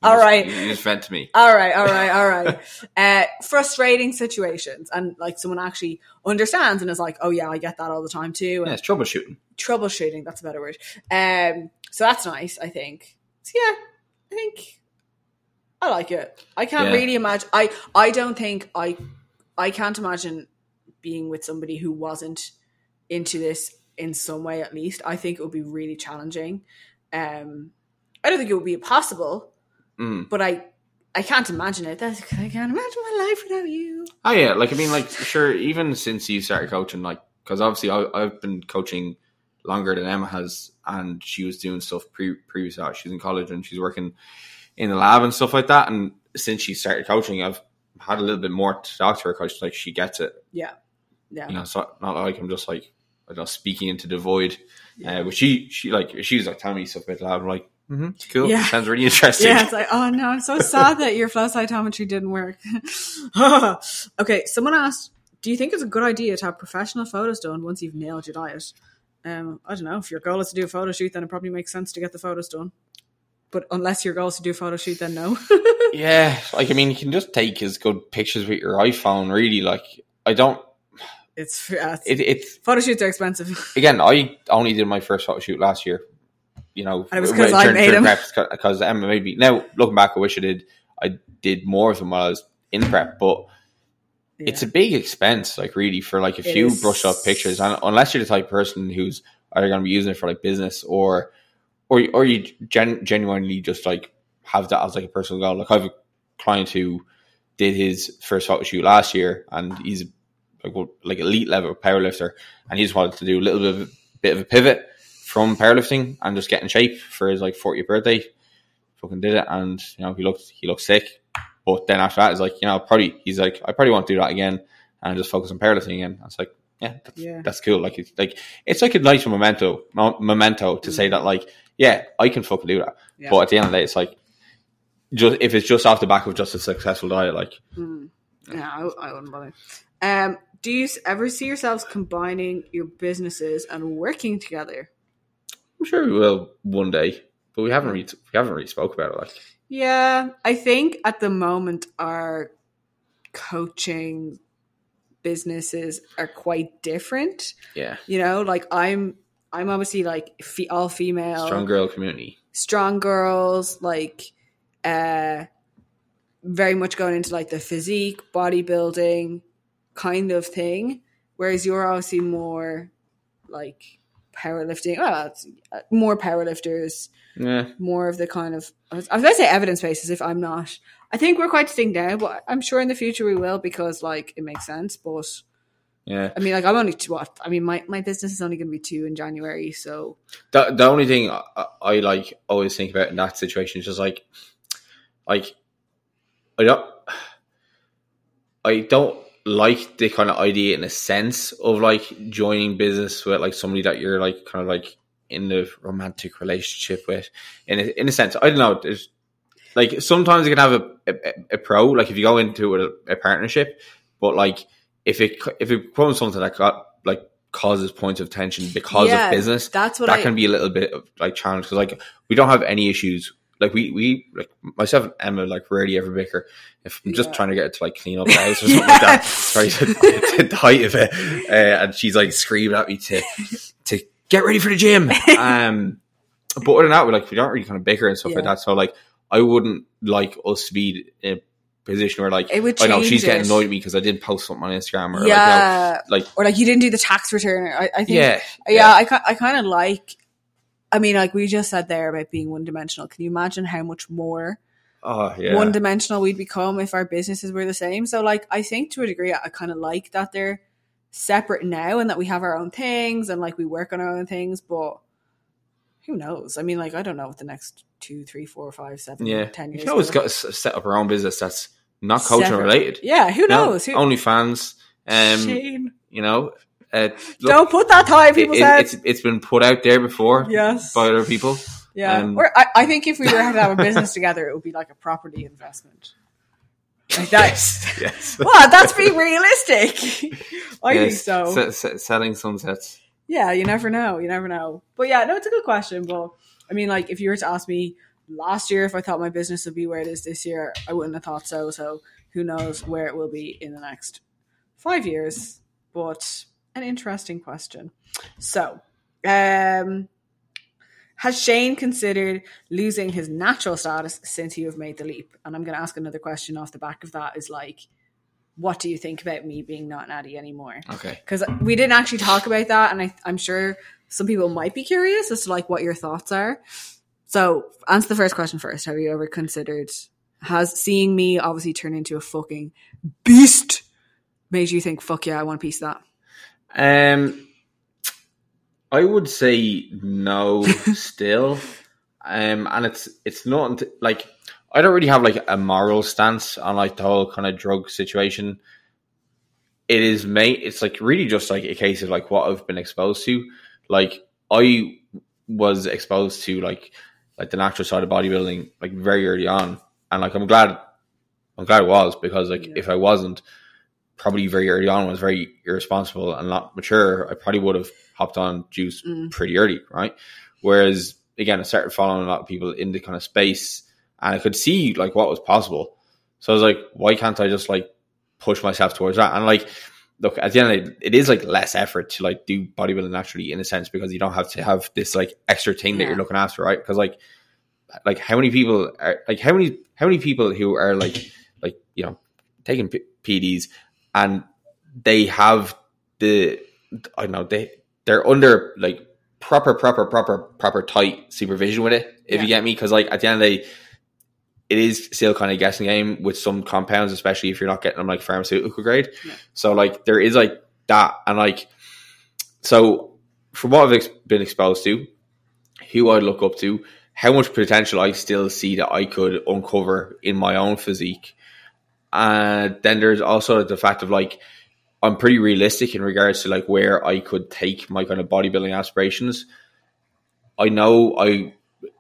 All right. you just vent to me. All right, all right, all right. <laughs> Uh, frustrating situations, and like someone actually understands and is like, "Oh yeah, I get that all the time too." And Yeah, it's troubleshooting. troubleshooting that's a better word um so that's nice i think so yeah i think i like it i can't Yeah. really imagine i i don't think i i can't imagine being with somebody who wasn't into this in some way at least i think it would be really challenging um i don't think it would be possible, Mm. but i i can't imagine it that's i can't imagine my life without you Oh yeah, like I mean, like sure. Even since you started coaching, like because obviously I, I've been coaching longer than Emma has, and she was doing stuff pre previous to that. She's in college and she's working in the lab and stuff like that. And since she started coaching, I've had a little bit more to talk to her because like she gets it, yeah yeah you know. So not like I'm just like I don't know, speaking into the void. Yeah. Uh, but she she like she was like telling me stuff about the lab. I'm like, mm-hmm, cool, Yeah. sounds really interesting. Yeah, it's like, oh no, I'm so sad that your flow cytometry didn't work. <laughs> okay, someone asked, do you think it's a good idea to have professional photos done once you've nailed your diet? Um, I don't know. If your goal is to do a photo shoot, then it probably makes sense to get the photos done. But unless your goal is to do a photo shoot, then no. <laughs> Yeah, like I mean, you can just take as good pictures with your iPhone. Really, like I don't. it's, uh, it's It, it's photo shoots are expensive. <laughs> again. I only did my first photo shoot last year. You know, And it was 'cause I made 'em. Because Emma maybe now looking back, I wish I did. I did more of them while I was in prep, but it's a big expense. Like really, for like a It few is. brush up pictures, and unless you're the type of person who's either going to be using it for like business or, or or you gen- genuinely just like have that as like a personal goal. Like I have a client who did his first photo shoot last year, and he's like like elite level powerlifter, and he just wanted to do a little bit of, bit of a pivot from powerlifting and just get in shape for his like 40th birthday. Fucking did it, and you know he looked he looked sick. But then after that, it's like you know probably he's like I probably won't do that again and just focus on powerlifting again. I was like, yeah, that's, Yeah. that's cool. Like it's like it's like a nice memento mo- memento to say that like yeah I can fucking do that. Yeah. But at the end of the day, it's like just if it's just off the back of just a successful diet, like Mm. Yeah, I, I wouldn't bother. Um, do you ever see yourselves combining your businesses and working together? I'm sure we will one day. But we haven't really we haven't really spoke about it. Like Yeah, I think at the moment our coaching businesses are quite different. yeah, You know, like I'm I'm obviously like fe- all female, strong girl community. strong girls, like uh very much going into like the physique, bodybuilding kind of thing. Whereas you're obviously more like powerlifting. Well, uh, more powerlifters, Yeah, more of the kind of I was, was going to say evidence based if I'm not. I think we're quite distinct now, but I'm sure in the future we will because like it makes sense. But yeah. I mean, like I'm only two. What I mean, my my business is only going to be two in January, so The the only thing I, I like always think about in that situation is just like, like, I don't, I don't like the kind of idea in a sense of like joining business with like somebody that you're like kind of like in the romantic relationship with. In a, in a sense, I don't know. There's like sometimes you can have a, a, a pro like if you go into a, a partnership, but like if it if it becomes something that got like causes points of tension because Yeah, of business. that's what that I- can be a little bit of like challenge because like we don't have any issues. Like we we like myself and Emma like rarely ever bicker. If I'm just Yeah. trying to get her to like clean up the house or <laughs> something like that, sorry to, to <laughs> the height of it, uh, and she's like screaming at me to to get ready for the gym. <laughs> Um, but other than that, we like we don't really kind of bicker and stuff like that. So like I wouldn't like us to be in a position where like It would I know she's change getting annoyed at me because I didn't post something on Instagram or like, yeah, you know, like or like you didn't do the tax return. I, I think yeah, yeah, I, I kind of like. I mean, like we just said there about being one dimensional. Can you imagine how much more oh yeah, one dimensional we'd become if our businesses were the same? So, like, I think to a degree, I kind of like that they're separate now and that we have our own things and like we work on our own things. But who knows? I mean, like, I don't know what the next two, three, four, five, seven, yeah. ten years. can always got to set up our own business that's not Separate. related. Yeah, who No, knows? only fans. um, Shane, you know, uh, look, don't put that time. People it- said it's it's been put out there before yes. by other people. Yeah, Um, or I, I think if we were to have a business <laughs> together, it would be like a property investment. Like that. Yes, <laughs> yes. <laughs> Well, that's being realistic. I think so. se- se- selling sunsets. Yeah, you never know. You never know. But yeah, no, it's a good question. But I mean, like, if you were to ask me last year if I thought my business would be where it is this year, I wouldn't have thought so. So who knows where it will be in the next five years? But an interesting question. So, um, has Shane considered losing his natural status since you have made the leap? And I'm going to ask another question off the back of that. Is like, what do you think about me being not natty anymore? Okay. because we didn't actually talk about that and I, i'm sure some people might be curious as to like what your thoughts are so answer the first question first have you ever considered has seeing me obviously turn into a fucking beast made you think fuck yeah i want a piece of that Um, I would say no <laughs> still. Um, and it's it's not like I don't really have like a moral stance on like the whole kind of drug situation. It is mate. It's like really just like a case of like what I've been exposed to. Like I was exposed to like like the natural side of bodybuilding like very early on, and like I'm glad I'm glad it was because like Yeah. if I wasn't, probably very early on was very irresponsible and not mature, I probably would have hopped on juice Mm. pretty early, right? Whereas again, I started following a lot of people in the kind of space and I could see like what was possible. So I was like, why can't I just like push myself towards that? And like, look, at the end of the day, it is like less effort to like do bodybuilding naturally in a sense because you don't have to have this like extra thing that you're looking after, right? Because like, like how many people are like how many how many people who are like like you know taking P- PEDs and they have the I don't know they they're under like proper proper proper proper tight supervision with it if Yeah. you get me because like at the end of the day it is still kind of a guessing game with some compounds especially if you're not getting them like pharmaceutical grade Yeah. so like there is like that and like so from what I've ex- been exposed to who I look up to how much potential I still see that I could uncover in my own physique and then there's also the fact of like I'm pretty realistic in regards to like where I could take my kind of bodybuilding aspirations. I know I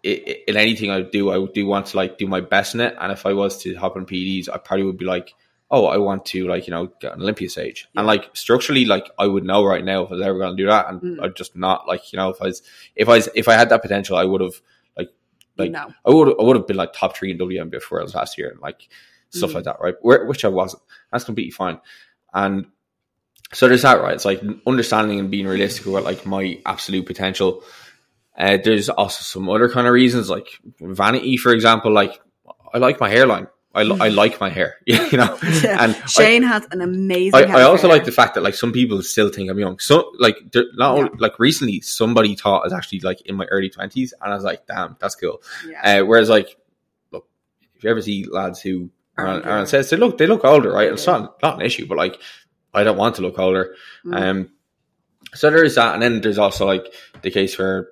i- i- in anything I do, I do want to like do my best in it. And if I was to hop on PEDs, I probably would be like, oh, I want to like you know get an Olympia stage. And like structurally, like I would know right now if I was ever going to do that, and Mm. I'd just not like you know if I was if I was if I had that potential, I would have like like no I would I would have been like top three in WNBF Worlds last year, and like stuff Mm. like that, right? Where, which I wasn't. That's completely fine. And so there's that, right? It's like understanding and being realistic about like my absolute potential. Uh, there's also some other kind of reasons, like vanity, for example. Like I like my hairline. I, li- I like my hair, <laughs> you know. Yeah. And I- shane has an amazing I, I also hair. like the fact that like some people still think I'm young. So like not only, like recently somebody thought I was actually like in my early twenties, and I was like, damn, that's cool. yeah. Uh, whereas, like, look, if you ever see lads who are on, Aren't are on young. sets, they look they look older, right? It's not not an issue, but like, I don't want to look older. Mm. Um, so there is that, and then there's also like the case where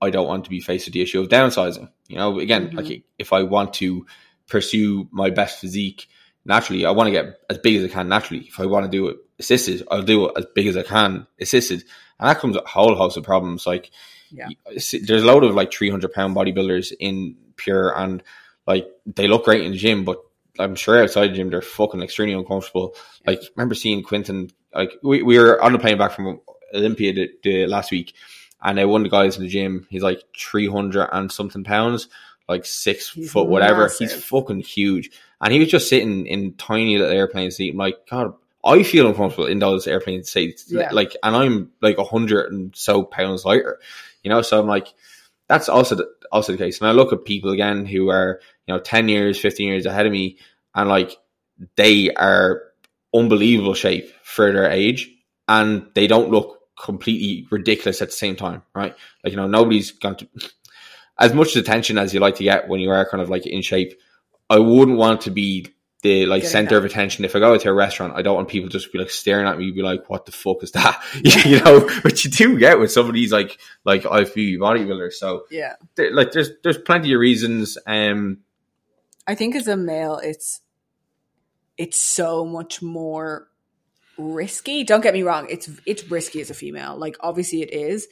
I don't want to be faced with the issue of downsizing. You know, again, Mhm. like if I want to pursue my best physique naturally, I want to get as big as I can naturally. If I want to do it assisted, I'll do it as big as I can assisted, and that comes with a whole host of problems. Like, Yeah. there's a load of like 300 pound bodybuilders in pure, and like they look great in the gym, but I'm sure outside the gym they're fucking extremely uncomfortable. Like, remember seeing Quinton? Like, we, we were on the plane back from Olympia the, the last week, and uh, one of the guys in the gym, he's like three hundred and something pounds, like six He's foot whatever. massive. He's fucking huge, and he was just sitting in tiny little airplane seat. I'm like, God, I feel uncomfortable in those airplane seats, Yeah. like, and I'm like a hundred and so pounds lighter, you know. So I'm like, that's also the, also the case. And I look at people again who are you know ten years, fifteen years ahead of me, and like they are unbelievable shape for their age, and they don't look completely ridiculous at the same time, right? Like you know, nobody's going to <sniffs> as much attention as you like to get when you are kind of like in shape. I wouldn't want to be the like Getting center of attention. If I go to a restaurant, I don't want people just to be like staring at me, be like, "What the fuck is that?" <laughs> you know, but you do get with some of these like like IFBB bodybuilders. So Yeah. like, there's there's plenty of reasons. Um, I think as a male, it's it's so much more risky. Don't get me wrong; it's it's risky as a female. Like obviously it is,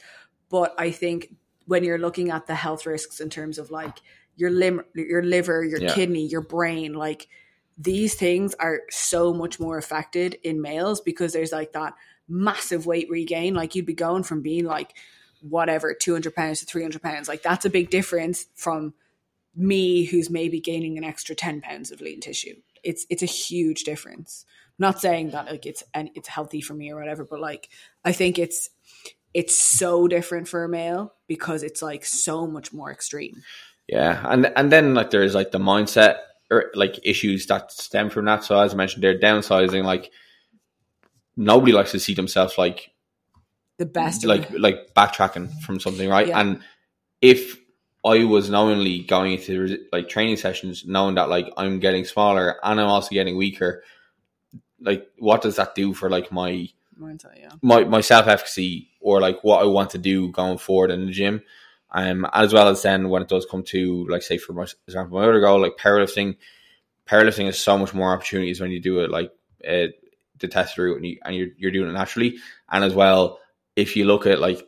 but I think when you're looking at the health risks in terms of like your lim- your liver, your Yeah. kidney, your brain, like these things are so much more affected in males because there's like that massive weight regain. Like you'd be going from being like whatever 200 pounds to 300 pounds like that's a big difference from me who's maybe gaining an extra 10 pounds of lean tissue it's it's a huge difference I'm not saying that like it's and it's healthy for me or whatever but like i think it's it's so different for a male because it's like so much more extreme Yeah, and and then like there's like the mindset or like issues that stem from that. So as I mentioned, they're downsizing. Like nobody likes to see themselves like the best like like backtracking from something, right? Yeah. And if I was knowingly going into like training sessions, knowing that like I'm getting smaller and I'm also getting weaker, like what does that do for like my mindset yeah my, my self efficacy or like what I want to do going forward in the gym. Um, as well as then when it does come to like say for my example, my other goal, like powerlifting, powerlifting is so much more opportunities when you do it like uh, the test route and, you, and you're, you're doing it naturally. And as well, if you look at like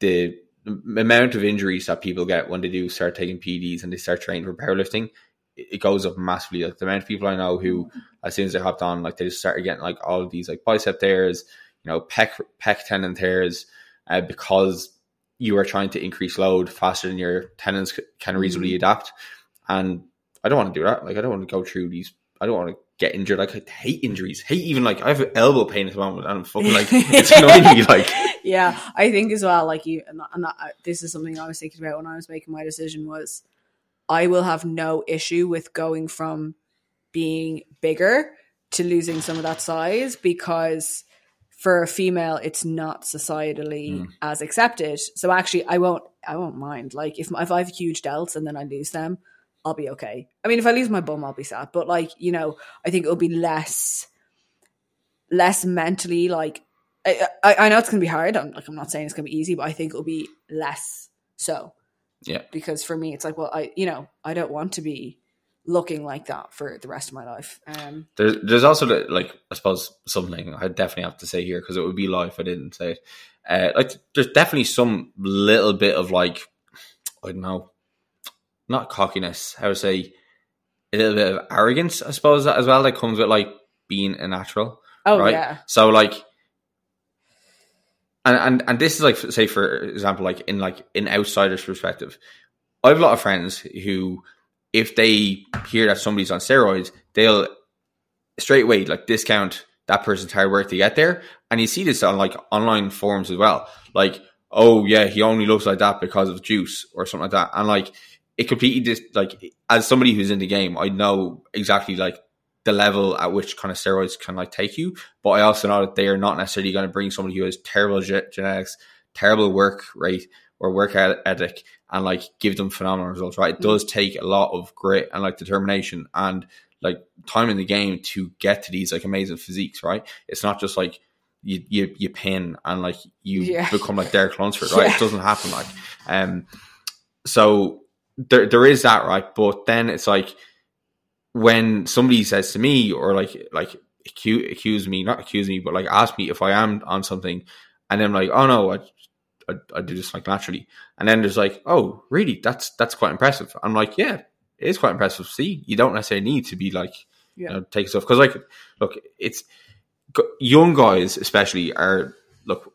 the the amount of injuries that people get when they do start taking PEDs and they start training for powerlifting, it, goes up massively. Like the amount of people I know who, <laughs> as soon as they hopped on, like they just started getting like all of these like bicep tears, you know, pec pec tendon tears, uh, because you are trying to increase load faster than your tendons c- can reasonably adapt. And I don't want to do that. Like I don't want to go through these. I don't want to get injured. Like I hate injuries. Hate even like I have elbow pain at the moment, and I'm fucking like it's annoying me. Like <laughs> yeah i think as well like you and, and I, this is something i was thinking about when i was making my decision was i will have no issue with going from being bigger to losing some of that size because for a female it's not societally Mm. as accepted. So actually i won't i won't mind. Like if, if i have huge delts and then i lose them i'll be okay. I mean if i lose my bum i'll be sad. But like you know i think it'll be less less mentally like I, I, I know it's gonna be hard. I'm like I'm not saying it's gonna be easy, but I think it'll be less so. Yeah. Because for me, it's like, well, I you know I don't want to be looking like that for the rest of my life. Um, there's there's also like I suppose something I definitely have to say here because it would be lie if I didn't say it. Uh, like there's definitely some little bit of like I don't know, not cockiness. How to say a little bit of arrogance, I suppose, as well that comes with like being a natural. oh right? yeah, So like, and and and this is like say for example, like in like in outsiders' perspective, I have a lot of friends who, if they hear that somebody's on steroids, they'll straight away like discount that person's hard work to get there, and you see this on like online forums as well, like. Oh yeah, he only looks like that because of juice or something like that, and like it completely just like as somebody who's in the game, I know exactly like the level at which kind of steroids can like take you. But I also know that they are not necessarily going to bring somebody who has terrible ge- genetics, terrible work rate or work eth- ethic, and like give them phenomenal results. Right? It does take a lot of grit and like determination and like time in the game to get to these like amazing physiques. Right? It's not just like you you, you pin and like you Yeah. become like Derek Lunsford. <laughs> Right? Yeah. It doesn't happen like um. So there there is that right, but then it's like when somebody says to me or like like accuse, accuse me, not accuse me, but like ask me if I am on something, and then like, oh no, I, I, I do this like naturally, and then there's like, oh really, that's that's quite impressive. I'm like, yeah, it is quite impressive. See, you don't necessarily need to be like, Yeah. you know, take stuff because like, look, it's young guys especially are look.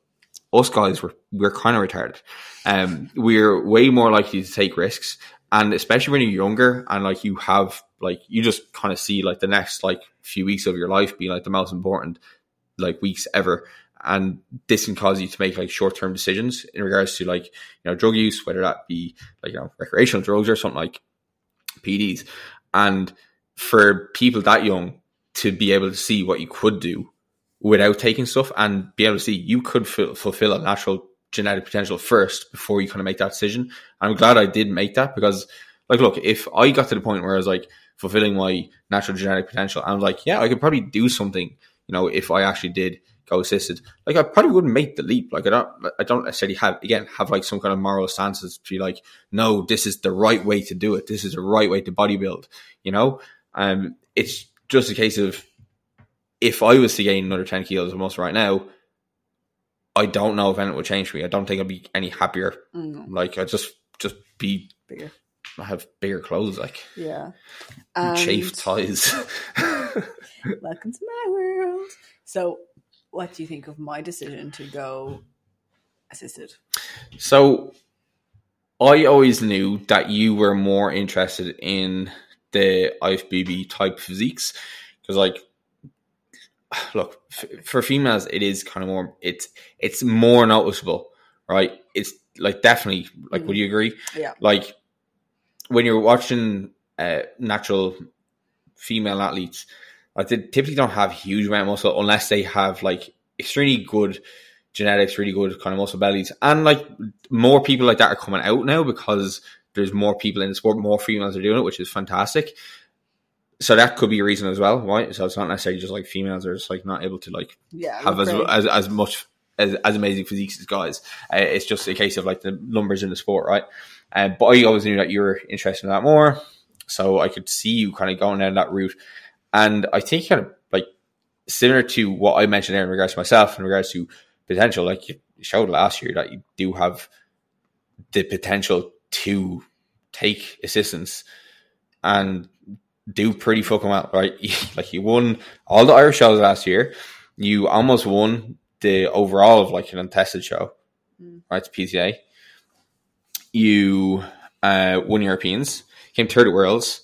Us guys were we're kind of retarded. Um, we're way more likely to take risks, and especially when you're younger and like you have like you just kind of see like the next like few weeks of your life being like the most important like weeks ever. And this can cause you to make like short term decisions in regards to like, you know, drug use, whether that be like, you know, recreational drugs or something like PEDs. And for people that young to be able to see what you could do without taking stuff and be able to see you could f- fulfill a natural genetic potential first before you kind of make that decision. I'm glad I did make that because, like, look, if I got to the point where I was like fulfilling my natural genetic potential, I'm like, yeah, I could probably do something, you know, if I actually did go assisted. Like, I probably wouldn't make the leap. Like, I don't, I don't necessarily have, again, have like some kind of moral stances to be like, no, this is the right way to do it. This is the right way to bodybuild, you know? Um, it's just a case of if I was to gain another 10 kilos almost right now, I don't know if anything would change for me. I don't think I'd be any happier. Mm, Like, I'd just, just be, bigger. I have bigger clothes, like Yeah. And- ties. <laughs> Welcome to my world. So, what do you think of my decision to go assisted? so, I always knew that you were more interested in the IFBB type physiques because, like, <sighs> look f- for females, it is kind of more. It's it's more noticeable, right? It's like definitely like. Would you agree? Yeah. Like when you're watching uh, natural female athletes, like they typically don't have huge amount of muscle unless they have like extremely good genetics, really good kind of muscle bellies, and like more people like that are coming out now because there's more people in the sport, more females are doing it, which is fantastic. So that could be a reason as well, right? So it's not necessarily just like females are just like not able to like Yeah. have as, as as much as, as amazing physiques as guys. Uh, it's just a case of like the numbers in the sport, right? Uh, but I always knew that you were interested in that more, so I could see you kind of going down that route. And I think kind of like similar to what I mentioned there in regards to myself, in regards to potential, like you showed last year that you do have the potential to take assistance and do pretty fucking well, right? <laughs> like you won all the Irish shows last year. You almost won the overall of like an untested show, Mm. right? To PTA. You uh, won Europeans, came third at Worlds.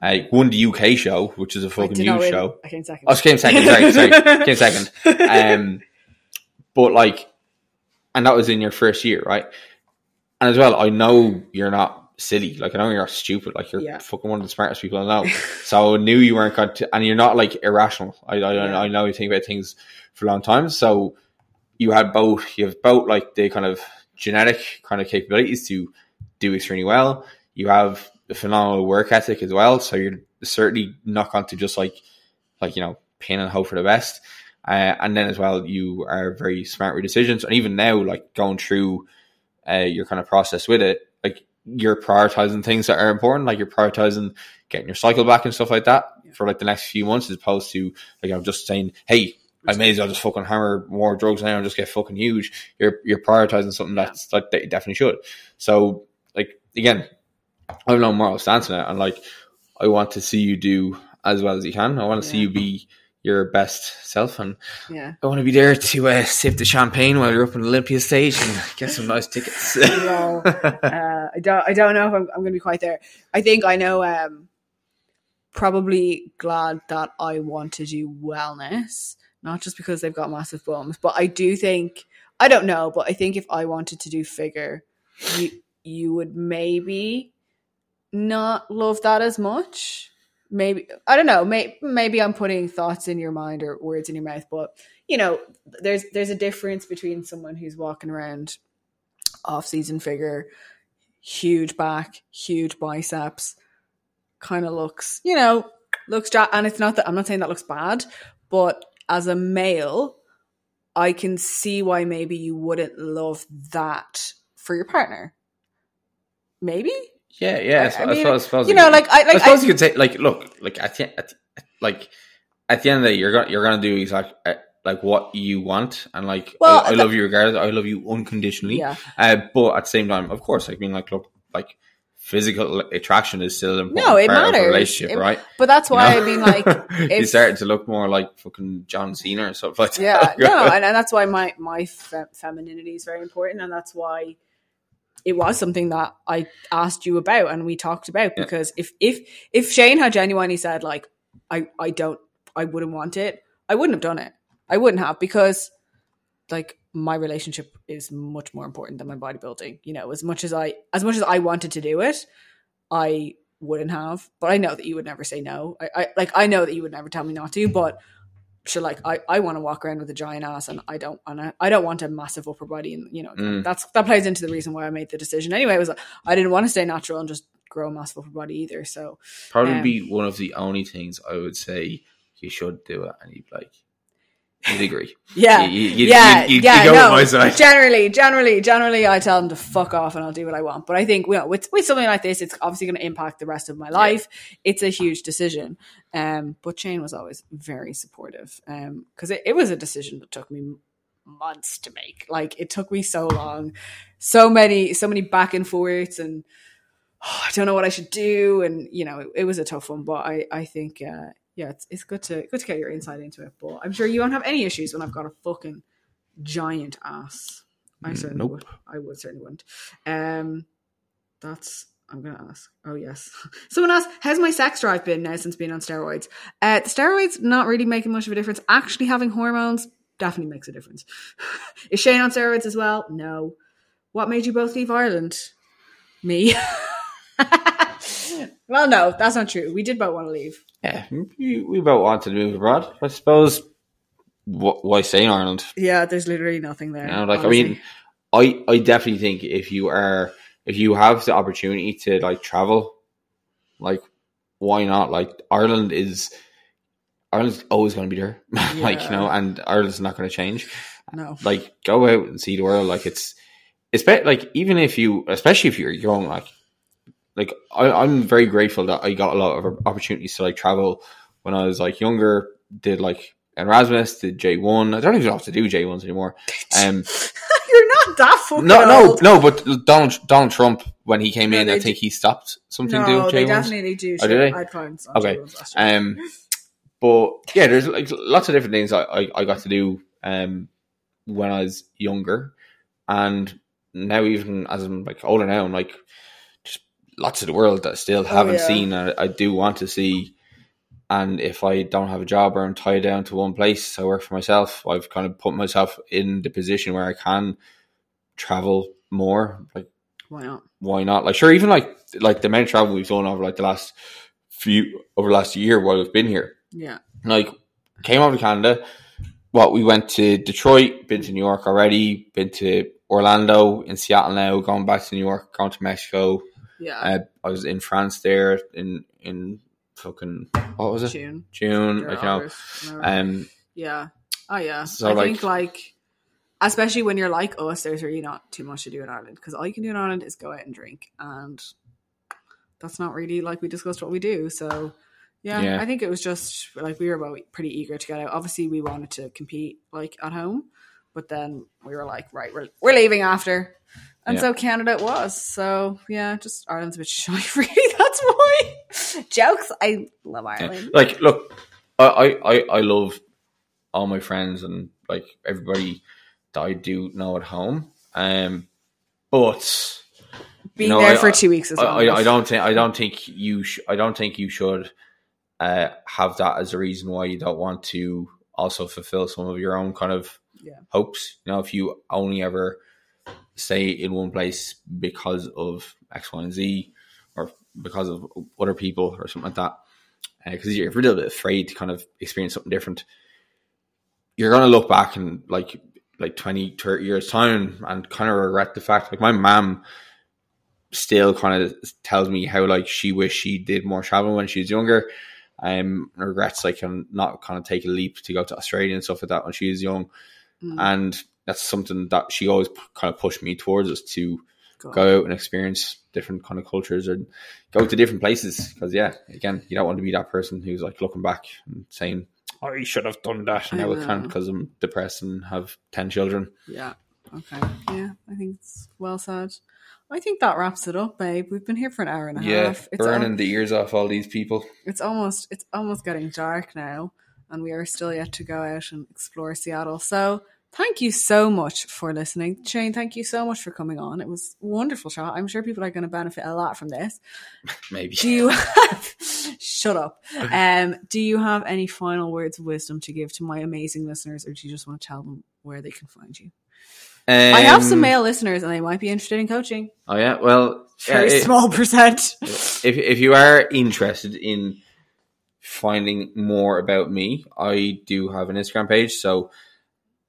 I won the UK show, which is a I fucking did not huge win. show. I came second. Oh, came second. Sorry, sorry, <laughs> came second. Um, but like, and that was in your first year, right? And as well, I know you're not silly. Like, I know you're stupid. Like, you're Yeah. fucking one of the smartest people I know. <laughs> so I knew you weren't going to, and you're not like irrational. I, I, Yeah. I know you think about things for a long time. So you had both. You have both like the kind of genetic kind of capabilities to do extremely well. You have a phenomenal work ethic as well. So you're certainly not going to just like, like you know, pin and hope for the best. Uh, and then as well, you are very smart with decisions. And even now, like going through uh, your kind of process with it, like you're prioritizing things that are important. Like you're prioritizing getting your cycle back and stuff like that for like the next few months, as opposed to like I'm just saying, hey, I may as well just fucking hammer more drugs now and just get fucking huge. You're you're prioritizing something that's like that you definitely should. So like again, I have no moral stance in it, and like I want to see you do as well as you can. I want to see you be your best self, and yeah. I want to be there to uh, sip the champagne while you're up on the Olympia stage and get some nice tickets. <laughs> No, <laughs> uh, I don't. I don't know if I'm, I'm going to be quite there. I think I know. Um, probably glad that I want to do wellness, not just because they've got massive bums, but I do think I don't know, but I think if I wanted to do figure, you you would maybe not love that as much. Maybe I don't know. May, maybe I'm putting thoughts in your mind or words in your mouth, but you know, there's there's a difference between someone who's walking around off season figure, huge back, huge biceps, kind of looks, you know, looks ja- and it's not that I'm not saying that looks bad, but as a male, I can see why maybe you wouldn't love that for your partner. Maybe yeah, yeah. I, I suppose, mean, I suppose you know, like I I like suppose I, you could say, like, look, like at the, at, like at the end of the day, you're gonna you're gonna do exactly uh, like what you want, and like Well, I, I that- love you regardless. I love you unconditionally. yeah, Uh, but at the same time, of course, like being like, look, like physical attraction is still important No, it part matters. relationship, It- right? But that's You why know? I mean, like, you <laughs> if- started to look more like fucking John Cena or something like yeah, that. <laughs> no, and, and that's why my my fe- femininity is very important, and that's why it was something that I asked you about and we talked about Yeah. because if if if Shane had genuinely said like I I don't I wouldn't want it, I wouldn't have done it. I wouldn't have because like my relationship is much more important than my bodybuilding. You know, as much as I as much as I wanted to do it, I wouldn't have. But I know that you would never say no. I, I like I know that you would never tell me not to, but sure like I, I want to walk around with a giant ass and I don't and I, I don't want a massive upper body and you know Mm. that's that plays into the reason why I made the decision anyway it was I didn't want to stay natural and just grow a massive upper body either so Probably Um, be one of the only things I would say you should do it, and you'd like, you'd agree. yeah. You- you- yeah. you'd yeah no. my side. generally generally generally I tell them to fuck off and I'll do what I want. But I think well, with, with something like this it's obviously going to impact the rest of my life. It's a huge decision. Um but Shane was always very supportive um because it, it was a decision that took me months to make. Like it took me so long. So many so many back and forths and oh, <sighs> I don't know what I should do and you know it, it was a tough one. But I I think uh yeah it's, it's good to good to get your insight into it but I'm sure you won't have any issues when I've got a fucking giant ass I Mm, certainly nope. would I would certainly wouldn't um that's I'm gonna ask. Oh yes. <laughs> Someone asked, "How's my sex drive been now since being on steroids?" Uh, steroids not really making much of a difference. Actually, having hormones definitely makes a difference. <laughs> Is Shane on steroids as well? No. What made you both leave Ireland? Me. <laughs> well, no, that's not true. We did both want to leave. Yeah, we, we both wanted to move abroad. I suppose. Wh- why stay in Ireland? Yeah, there's literally nothing there. You know, like I mean, I I definitely think if you are if you have the opportunity to like travel, like why not? Like Ireland is Ireland's always going to be there, <laughs> like you know, and Ireland's not going to change. no. Like go out and see the world. Like it's it's like even if you, especially if you're young, like like I, I'm very grateful that I got a lot of opportunities to like travel when I was like younger. Did like Erasmus, did J one. I don't even have to do J ones anymore. <laughs> Um, You're not that fucking no, no, old. no. But Donald Donald Trump when he came No, in, I think he stopped something No, doing they J ones. definitely do. Oh, did? I'd find some Okay. J1s last year. Um, but yeah, there's like lots of different things I, I, I got to do um when I was younger, and now even as I'm like older now, I'm like lots of the world that I still oh, haven't Oh, yeah. seen. And I do want to see. And if I don't have a job or I'm tied down to one place, I work for myself. I've kind of put myself in the position where I can travel more. Like Why not? why not? Like, sure, even like like the amount of travel we've done over like the last few over the last year while we've been here. Yeah. Like, came over to Canada. What we went to Detroit, been to New York already, been to Orlando, in Seattle now, going back to New York, going to Mexico. Yeah. Uh, I was in France there in in fucking what was it June. June? or Like you know, um, Yeah. Oh yeah. So, I like- think like especially when you're like us, there's really not too much to do in Ireland because all you can do in Ireland is go out and drink, and that's not really like we discussed what we do. So yeah, Yeah. I think it was just like we were both pretty eager to get out. Obviously, we wanted to compete like at home, but then we were like, right, we're we're leaving after. And Yeah. so Canada it was. So yeah, just Ireland's a bit <laughs> shy, really. That's why. Jokes. I love Yeah. Ireland. Like, look, I, I, I, love all my friends and like everybody that I do know at home. Um, but Being know, there I- for two weeks is I, I. I don't think I don't think you sh- I don't think you should uh, have that as a reason why you don't want to also fulfill some of your own kind of Yeah. hopes. You know, if you only ever stay in one place because of X, Y, and Z, or because of other people or something like that, because you're a little bit afraid to kind of experience something different, you're going to look back and like like 20, 30 years time and kind of regret the fact. Like my mom still kind of tells me how like she wish she did more traveling when she was younger. Um, regrets like um, not kind of take a leap to go to Australia and stuff like that when she was young, Mm, and that's something that she always p- kind of pushed me towards is to God. go out and experience different kind of cultures and go to different places. Because yeah, again, you don't want to be that person who's like looking back and saying, "I should have done that," and I now I can't because I'm depressed and have ten children. Yeah. Okay. Yeah, I think it's well said. I think that wraps it up, babe. We've been here for an hour and a Yeah, half. It's burning al- the ears off all these people. it's almost it's almost getting dark now, and we are still yet to go out and explore Seattle. So thank you so much for listening, Shane. Thank you so much for coming on. It was a wonderful chat. I'm sure people are going to benefit a lot from this. <laughs> Maybe. Do you have, <laughs> shut up? <laughs> Um, do you have any final words of wisdom to give to my amazing listeners, or do you just want to tell them where they can find you? I have some Um, male listeners, and they might be interested in coaching. Oh yeah. Well, yeah, Very it- small percent. if if you are interested in finding more about me, I do have an Instagram page. So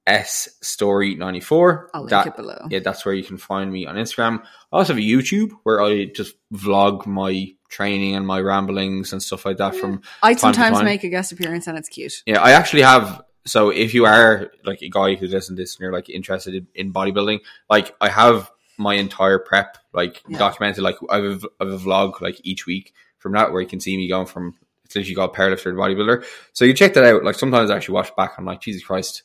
S Storey ninety four. I'll link it below. Yeah, that's where you can find me on Instagram. I also have a YouTube where I just vlog my training and my ramblings and stuff like that. From I sometimes time. make a guest appearance, and it's cute. yeah, I actually have. So if you are like a guy who listens to this and you're like interested in, in bodybuilding, like I have my entire prep like Yeah. documented. Like I have, a- I have a vlog like each week from that where you can see me going from it's literally called powerlifter to bodybuilder. So you check that out. Like sometimes I actually watch back. I'm like Jesus Christ,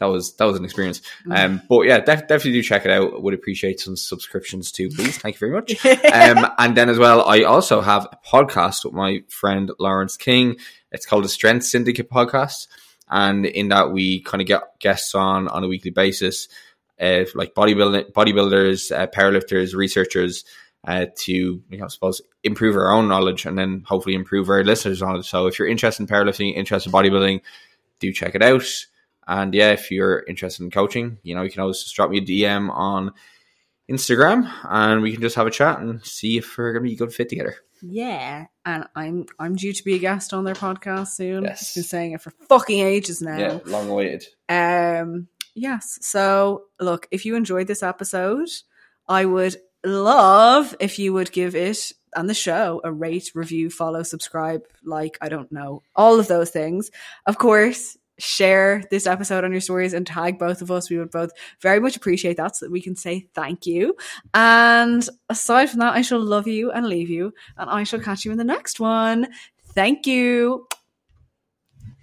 that was that was an experience. Mm. Um, but yeah, def- definitely do check it out. Would appreciate some subscriptions too, please. Thank you very much. <laughs> um, and then as well, I also have a podcast with my friend Lawrence King. It's called the Strength Syndicate Podcast, and in that we kind of get guests on on a weekly basis, uh, like bodybuilding, bodybuilders, uh, powerlifters, researchers, uh, to you know, I suppose improve our own knowledge and then hopefully improve our listeners' knowledge. So if you're interested in powerlifting, interested in bodybuilding, do check it out. And yeah, if you're interested in coaching, you know, you can always just drop me a DM on Instagram and we can just have a chat and see if we're gonna be a good fit together. Yeah, and I'm I'm due to be a guest on their podcast soon. Yes. I've been saying it for fucking ages now. Yeah, long awaited. Um, yes. So, look, if you enjoyed this episode, I would love if you would give it and the show a rate, review, follow, subscribe, like, I don't know, all of those things. Of course, share this episode on your stories and tag both of us. We would both very much appreciate that so that we can say thank you. And aside from that, I shall love you and leave you, and I shall catch you in the next one. Thank you.